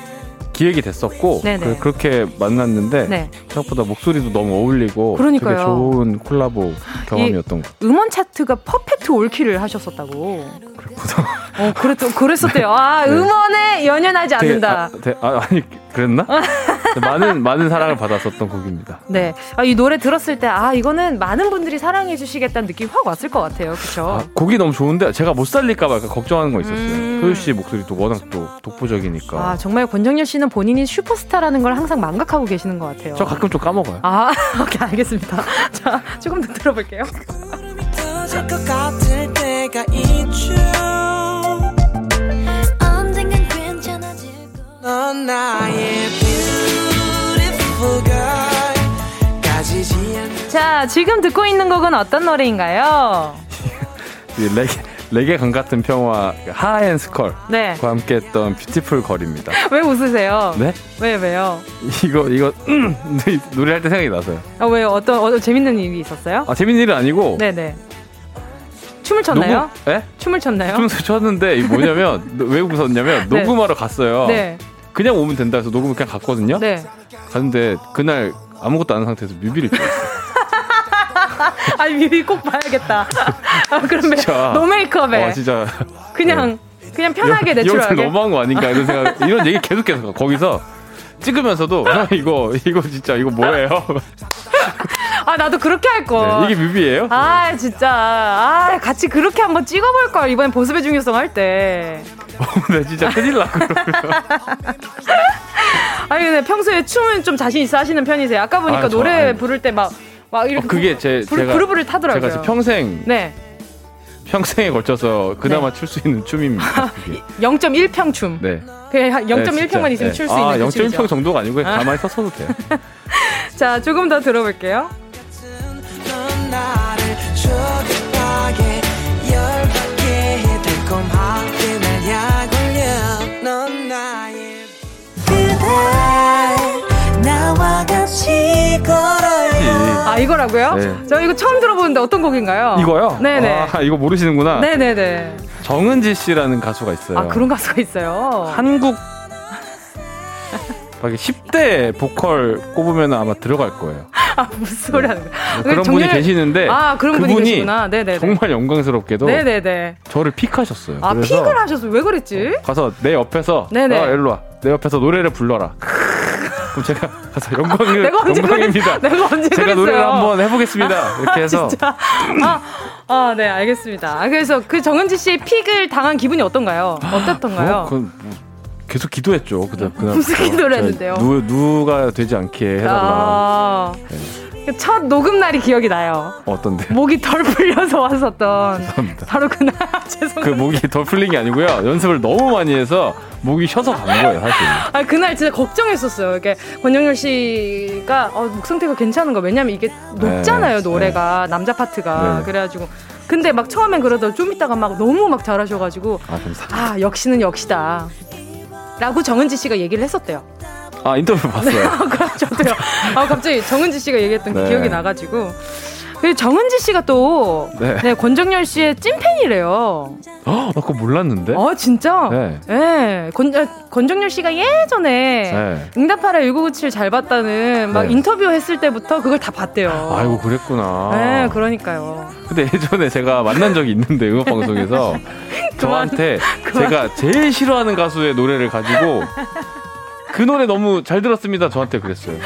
I: 기획이 됐었고
B: 네네.
I: 그, 렇게 만났는데
B: 네.
I: 생각보다 목소리도 너무 어울리고
B: 그러니까요.
I: 되게 좋은 콜라보 경험이었던 거.
B: 음원 차트가 퍼펙트 올킬을 하셨었다고. 어, 그랬, 그랬었대요. 아,
I: 네.
B: 음원에 연연하지
I: 되게,
B: 않는다.
I: 아, 되- 아, 아니 그랬나? 많은 많은 사랑을 받았었던 곡입니다.
B: 네. 아, 이 노래 들었을 때, 아, 이거는 많은 분들이 사랑해 주시겠다는 느낌이 확 왔을 것 같아요. 그쵸?
I: 아, 곡이 너무 좋은데 제가 못 살릴까봐 걱정하는 거 있었어요.
B: 음.
I: 소유 씨 목소리도 워낙 또 독보적이니까.
B: 아, 정말 권정열 씨는 본인이 슈퍼스타라는 걸 항상 망각하고 계시는 것 같아요.
I: 저 가끔 좀 까먹어요.
B: 아, 오케이, 알겠습니다. 자, 조금 더 들어볼게요.
C: 넌 나의 beautiful girl 가지지 않는
B: 자, 지금 듣고 있는 곡은 어떤 노래인가요?
I: 이 레게 레게 강 같은 평화 하앤스컬과
B: 네.
I: 함께 했던 뷰티풀 걸입니다.
B: 왜 웃으세요?
I: 네?
B: 왜, 왜요?
I: 이거 이거 음, 노래할 때 생각이 나서요.
B: 아, 왜요? 어떤, 어떤 재밌는 일이 있었어요?
I: 아 재밌는 일은 아니고
B: 네네. 춤을 췄나요?
I: 녹음, 예?
B: 춤을 췄나요?
I: 춤을 췄는데 이게 뭐냐면 왜 웃었냐면
B: 네.
I: 녹음하러 갔어요.
B: 네.
I: 그냥 오면 된다 해서 녹음을 그냥 갔거든요.
B: 네.
I: 갔는데 그날 아무것도 안 한 상태에서 뮤비를 찍었어요.
B: 아, 뮤비 꼭 봐야겠다. 아, 그러면
I: 진짜.
B: no 메이크업에
I: 와 진짜
B: 그냥 그냥 편하게 내추럴하게.
I: 너무한 거 아닌가 이런 생각 이런 얘기 계속해서 가. 거기서 찍으면서도 형 이거 이거 진짜 이거 뭐예요?
B: 아, 나도 그렇게 할 거.
I: 네, 이게 뮤비예요?
B: 아, 진짜. 아, 같이 그렇게 한번 찍어볼 걸 이번엔 보습의 중요성 할 때.
I: 네 진짜 큰일 나.
B: 아니 근데 평소에 춤은 좀 자신 있어 하시는 편이세요. 아까 보니까
I: 아, 저,
B: 노래
I: 아니.
B: 부를 때막막 이렇게
I: 어, 그게 제
B: 그,
I: 제가
B: 그루브를 타더라고요.
I: 제가 평생
B: 네.
I: 평생에 걸쳐서 그나마 출수 있는 춤입니다. 그게.
B: 0.1평 춤.
I: 네.
B: 그냥 한
I: 네,
B: 0.1평만
I: 진짜.
B: 있으면
I: 네.
B: 출수
I: 아,
B: 있는 그
I: 0.1평
B: 춤이죠.
I: 정도가 아니고
B: 아.
I: 가만히 섰어도 돼요.
B: 자, 조금 더 들어볼게요.
C: 걸어요
B: 아, 이거라고요?
I: 네.
B: 저 이거 처음 들어보는데 어떤 곡인가요?
I: 이거요?
B: 네네.
I: 아, 이거 모르시는구나.
B: 네네네.
I: 정은지 씨라는 가수가 있어요.
B: 아, 그런 가수가 있어요.
I: 한국 막 10대 보컬 꼽으면 아마 들어갈 거예요.
B: 아, 무슨 소리 하는 거야.
I: 그런 분이 계시는데
B: 아, 그런 분이 계시구나. 네네네.
I: 정말 영광스럽게도
B: 네네네.
I: 저를 픽하셨어요.
B: 아, 픽을 하셨어. 왜 그랬지?
I: 가서 내 옆에서
B: 네네.
I: 어, 일로 와. 내 옆에서 노래를 불러라. 그럼 제가 가서 영광이
B: 내가 언제
I: 영광입니다.
B: 그랬- 내가 언제
I: 제가
B: 그랬어요?
I: 노래를 한번 해보겠습니다. 이렇게 해서.
B: 아, 아, 네, 알겠습니다. 아, 그래서 그 정은지 씨의 픽을 당한 기분이 어떤가요? 어땠던가요?
I: 어, 그, 뭐, 계속 기도했죠. 그다 그날
B: 무슨 기도를 했는데요?
I: 누 누가 되지 않게 해달라.
B: 아,
I: 네.
B: 첫 녹음 날이 기억이 나요.
I: 어떤데?
B: 목이 덜 풀려서 왔었던
I: 죄송합니다.
B: 바로 그날 죄송합니다.
I: 그 목이 더 풀린 게 아니고요. 연습을 너무 많이 해서 목이 쉬어서 간 거예요, 사실.
B: 아 그날 진짜 걱정했었어요. 이게 권영열 씨가 어, 목 상태가 괜찮은 거 왜냐면 이게 높잖아요
I: 네,
B: 노래가 남자 파트가
I: 네.
B: 그래가지고 근데 막 처음엔 그러다 좀 있다가 막 너무 막 잘하셔가지고
I: 아, 감사.
B: 아 역시는 역시다. 라고 정은지 씨가 얘기를 했었대요.
I: 아 인터뷰 봤어요.
B: 저도요. 아 갑자기 정은지 씨가 얘기했던 게
I: 네.
B: 기억이 나가지고 그리고 정은지 씨가 또 네. 네, 권정열 씨의 찐팬이래요.
I: 어, 나 그거 몰랐는데.
B: 어, 진짜? 네. 네. 권, 아, 권정열 씨가 예전에 네. 응답하라 1997 잘 봤다는 막 네. 인터뷰 했을 때부터 그걸 다 봤대요.
I: 아이고, 그랬구나.
B: 네, 그러니까요.
I: 근데 예전에 제가 만난 적이 있는데 음악 방송에서 저한테 그만. 제가 제일 싫어하는 가수의 노래를 가지고 그 노래 너무 잘 들었습니다. 저한테 그랬어요.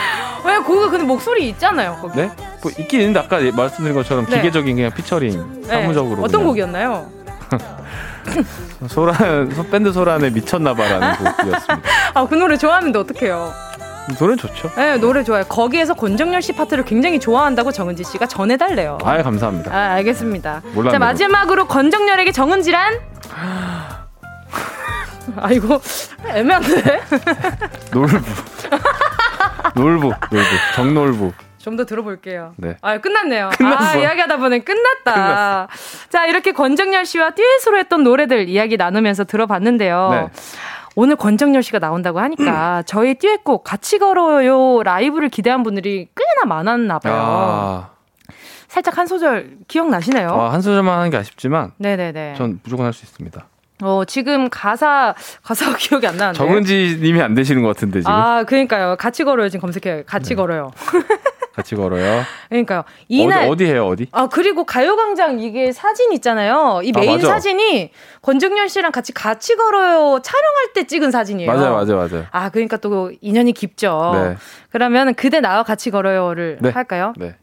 B: 왜 그거 근데 목소리 있잖아요. 거기.
I: 네? 뭐 있긴 있는데 아까 말씀드린 것처럼 네. 기계적인 그냥 피처링 네. 사무적으로
B: 어떤 그냥. 곡이었나요?
I: 소란 밴드 소란에 미쳤나봐라는 곡이었습니다.
B: 아그 노래 좋아하는데 어떡해요?
I: 노래 좋죠.
B: 네, 노래 좋아요. 거기에서 권정열 씨 파트를 굉장히 좋아한다고 정은지 씨가 전해달래요.
I: 아, 감사합니다.
B: 아, 알겠습니다. 몰랐네. 자, 마지막으로 권정열에게 정은지란? 아이고, 애매한데?
I: 놀부. 놀부, 놀부. 정놀부.
B: 좀더 들어볼게요. 네. 아, 끝났네요. 끝났어. 아, 이야기하다 보니 끝났다. 끝났어. 자, 이렇게 권정열 씨와 듀엣으로 했던 노래들 이야기 나누면서 들어봤는데요. 네. 오늘 권정열 씨가 나온다고 하니까 저희 듀엣곡 같이 걸어요 라이브를 기대한 분들이 꽤나 많았나 봐요. 아. 살짝 한 소절 기억나시나요?
I: 아, 한 소절만 하는 게 아쉽지만 네네네. 전 무조건 할 수 있습니다.
B: 어, 지금 가사, 가사가 기억이 안 나는데.
I: 정은지 님이 안 되시는 것 같은데, 지금.
B: 아, 그러니까요. 같이 걸어요. 지금 검색해요. 같이 네. 걸어요.
I: 같이 걸어요.
B: 그러니까요.
I: 이날 어디, 어디 해요? 어디?
B: 아 그리고 가요광장 이게 사진 있잖아요. 이 아, 메인 아, 사진이 권정열 씨랑 같이 같이 걸어요 촬영할 때 찍은 사진이에요.
I: 맞아요, 맞아요, 맞아요.
B: 아 그러니까 또 인연이 깊죠. 네. 그러면 그대 나와 같이 걸어요를 네. 할까요?
I: 네.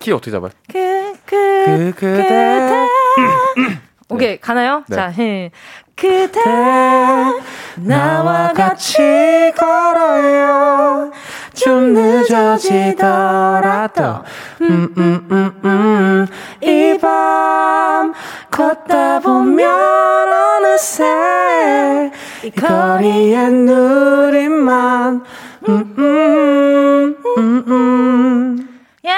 I: 키 어떻게 잡아요?
B: 그, 그, 그, 그대. 오케이 네. 가나요? 네. 자, 해. 그대 나와 같이 걸어요. 좀 늦어지더라도 음, 음, 음, 음. 이 밤 걷다 보면 어느새 이 거리에 누림만 음, 음, 음, 음. 예!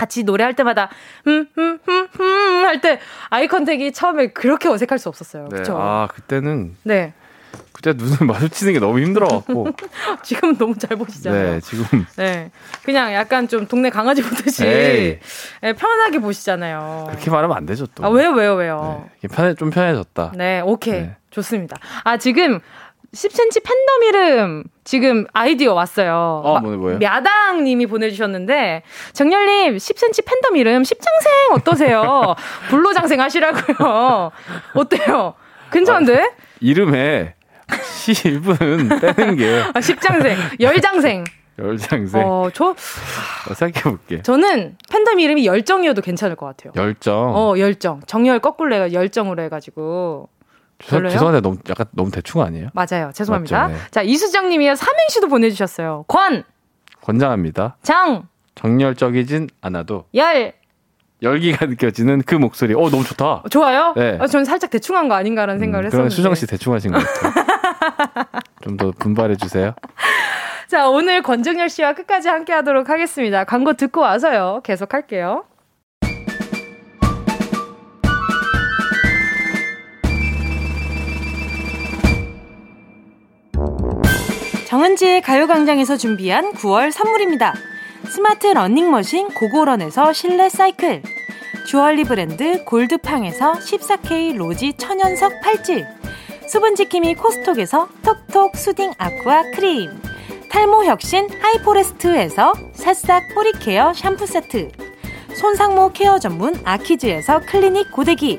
B: 같이 노래할 때마다 음음음음 할 때 아이 컨택이 처음에 그렇게 어색할 수 없었어요. 네. 그렇죠?
I: 아 그때는 네. 그때 눈을 마주치는 게 너무 힘들어갖고
B: 지금 너무 잘 보시잖아요.
I: 네, 지금
B: 네, 그냥 약간 좀 동네 강아지 보듯이 네, 편하게 보시잖아요.
I: 그렇게 말하면 안 되죠 또.
B: 아 왜요, 왜요, 왜요?
I: 네, 편해 좀 편해졌다.
B: 네, 오케이, 네. 좋습니다. 아 지금 10cm 팬덤 이름 지금 아이디어 왔어요.
I: 어, 뭐, 뭐예요?
B: 야당 님이 보내주셨는데, 정열님, 10cm 팬덤 이름, 10장생 어떠세요? 불로장생 하시라고요. 어때요? 괜찮은데? 아,
I: 이름에 10은 빼는 게.
B: 아, 10장생, 열장생.
I: 열장생.
B: 어, 저.
I: 어, 생각해볼게.
B: 저는 팬덤 이름이 열정이어도 괜찮을 것 같아요.
I: 열정?
B: 어, 열정. 정열 거꾸로 해가 열정으로 해가지고.
I: 별로요? 죄송한데 너무 약간 너무 대충 아니에요?
B: 맞아요. 죄송합니다. 네. 자 이수정님이 삼행시도 보내주셨어요. 권
I: 권장합니다.
B: 장
I: 정열적이진 않아도
B: 열
I: 열기가 느껴지는 그 목소리. 어 너무 좋다.
B: 좋아요? 네. 어, 저는 살짝 대충한 거 아닌가라는 음, 생각을 했었는데.
I: 수정 씨 대충하신 것 같아요. 좀 더 분발해 주세요.
B: 자 오늘 권정열 씨와 끝까지 함께하도록 하겠습니다. 광고 듣고 와서요. 계속 할게요. 정은지의 가요광장에서 준비한 9월 선물입니다. 스마트 러닝머신 고고런에서 실내 사이클 주얼리 브랜드 골드팡에서 14K 로지 천연석 팔찌 수분지킴이 코스톡에서 톡톡 soothing aqua 크림 탈모 혁신 하이포레스트에서 새싹 뿌리 케어 샴푸 세트 손상모 케어 전문 아키즈에서 클리닉 고데기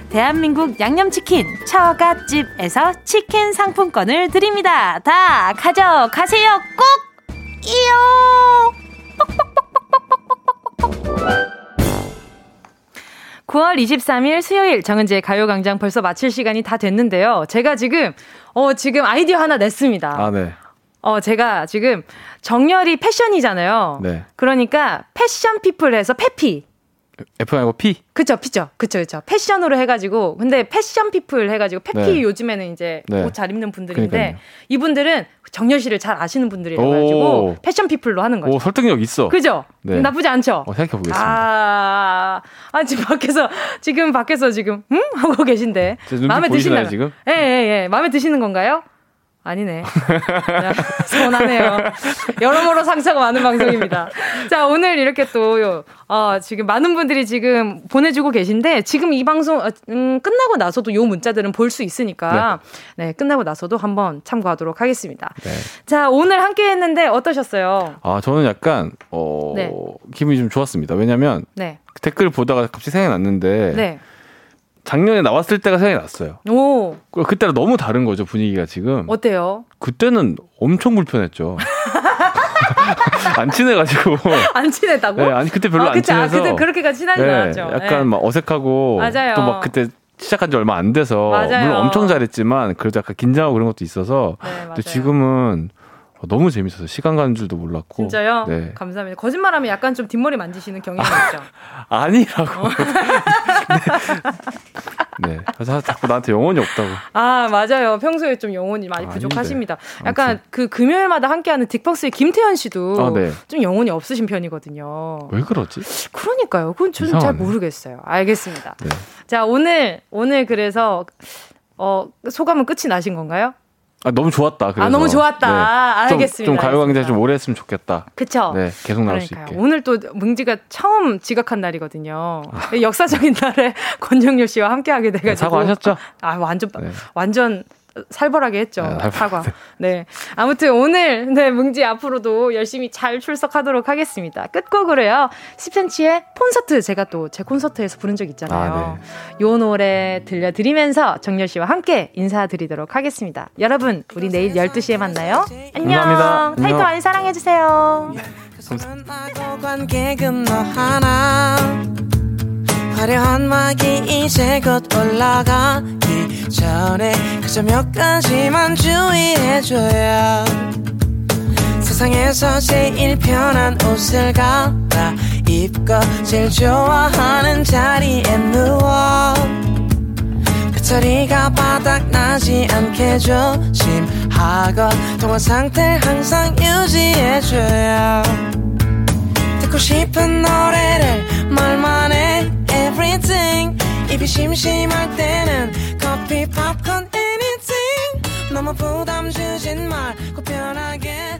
B: 대한민국 양념치킨 처갓집에서 치킨 상품권을 드립니다. 다 가져가세요. 꼭! 이요! 9월 23일 수요일 정은지의 가요광장 벌써 마칠 시간이 다 됐는데요. 제가 지금, 어, 지금 아이디어 하나 냈습니다.
I: 아, 네.
B: 어, 제가 지금 정열이 passion이잖아요. 네. 그러니까 passion people에서 페피.
I: F 말고 P?
B: 그쵸, P죠. 그쵸, 그쵸. passion으로 해가지고. 근데 passion people 해가지고, 페피 네. 요즘에는 이제 네. 옷잘 입는 분들인데, 그러니까요. 이분들은 정렬 씨를 잘 아시는 분들이라 가지고, 패션 피플로 하는 거죠.
I: 오, 설득력 있어.
B: 그죠? 네. 나쁘지 않죠?
I: 어, 생각해 보겠습니다.
B: 아, 아, 지금 밖에서, 지금 밖에서 지금, 응? 하고 계신데.
I: 마음에 드시나요, 지금?
B: 예, 예, 예. 마음에 드시는 건가요? 아니네. 서운하네요. 여러모로 상처가 많은 방송입니다. 자, 오늘 이렇게 또, 어, 지금 많은 분들이 지금 보내주고 계신데, 지금 이 방송, 어, 음, 끝나고 나서도 요 문자들은 볼 수 있으니까, 네. 네. 끝나고 나서도 한번 참고하도록 하겠습니다. 네. 자, 오늘 함께 했는데 어떠셨어요?
I: 아, 저는 약간, 어, 네. 기분이 좀 좋았습니다. 왜냐면, 네. 댓글 보다가 갑자기 생각이 났는데, 네. 작년에 나왔을 때가 생각이 났어요. 오. 그때랑 너무 다른 거죠, 분위기가 지금.
B: 어때요?
I: 그때는 엄청 불편했죠. 안 친해가지고.
B: 안 친했다고?
I: 네, 아니, 그때 별로
B: 아,
I: 안 친해서.
B: 아, 그때 그렇게가 친하지 네, 않았죠.
I: 약간 네. 막 어색하고. 맞아요. 또 막 그때 시작한 지 얼마 안 돼서. 맞아요. 물론 엄청 잘했지만, 그래도 약간 긴장하고 그런 것도 있어서. 네, 근데 지금은 어, 너무 재밌어서 시간 가는 줄도 몰랐고.
B: 진짜요? 네. 감사합니다. 거짓말하면 약간 좀 뒷머리 만지시는 경향이 있죠.
I: 아니라고. 네. 네. 그래서 자꾸 나한테 영혼이 없다고.
B: 아 맞아요. 평소에 좀 영혼이 많이 아, 부족하십니다. 약간 아무튼. 그 금요일마다 함께하는 딕박스의 김태현 씨도 아, 네. 좀 영혼이 없으신 편이거든요.
I: 왜 그러지?
B: 그러니까요. 그건 저는 잘 모르겠어요. 알겠습니다. 네. 자 오늘 오늘 그래서 어 소감은 끝이 나신 건가요?
I: 아, 너무 좋았다. 그래서.
B: 아, 너무 좋았다. 네. 알겠습니다.
I: 좀, 좀 가요광장 좀 오래 했으면 좋겠다.
B: 그쵸.
I: 네, 계속 나올 그러니까요. 수 있게.
B: 오늘 또 뭉지가 처음 지각한 날이거든요. 아. 역사적인 날에 권정효 씨와 함께 하게 돼가지고.
I: 사과하셨죠?
B: 아, 완전, 네. 완전 살벌하게 했죠. 네, 사과. 네. 아무튼 오늘 네, 뭉지 앞으로도 열심히 잘 출석하도록 하겠습니다. 끝곡으로요. 10cm의 콘서트 제가 또 제 콘서트에서 부른 적 있잖아요. 아, 네. 요 노래 들려드리면서 정열 씨와 함께 인사드리도록 하겠습니다. 여러분, 우리 내일 12시에 만나요. 안녕.
I: 감사합니다.
B: 타이틀 많이 사랑해 주세요. 화려한 막이 이제 곧 올라가기 전에 그저 몇 가지만 주의해줘요 세상에서 제일 편한 옷을 갈아입고 제일 좋아하는 자리에 누워 배터리가 바닥나지 않게 조심하고 통화 상태 항상 유지해줘요 듣고 싶은 노래를 말만 해 입이 심심할 때는 커피 팝콘 anything. 너무 부담 주진 말고 편하게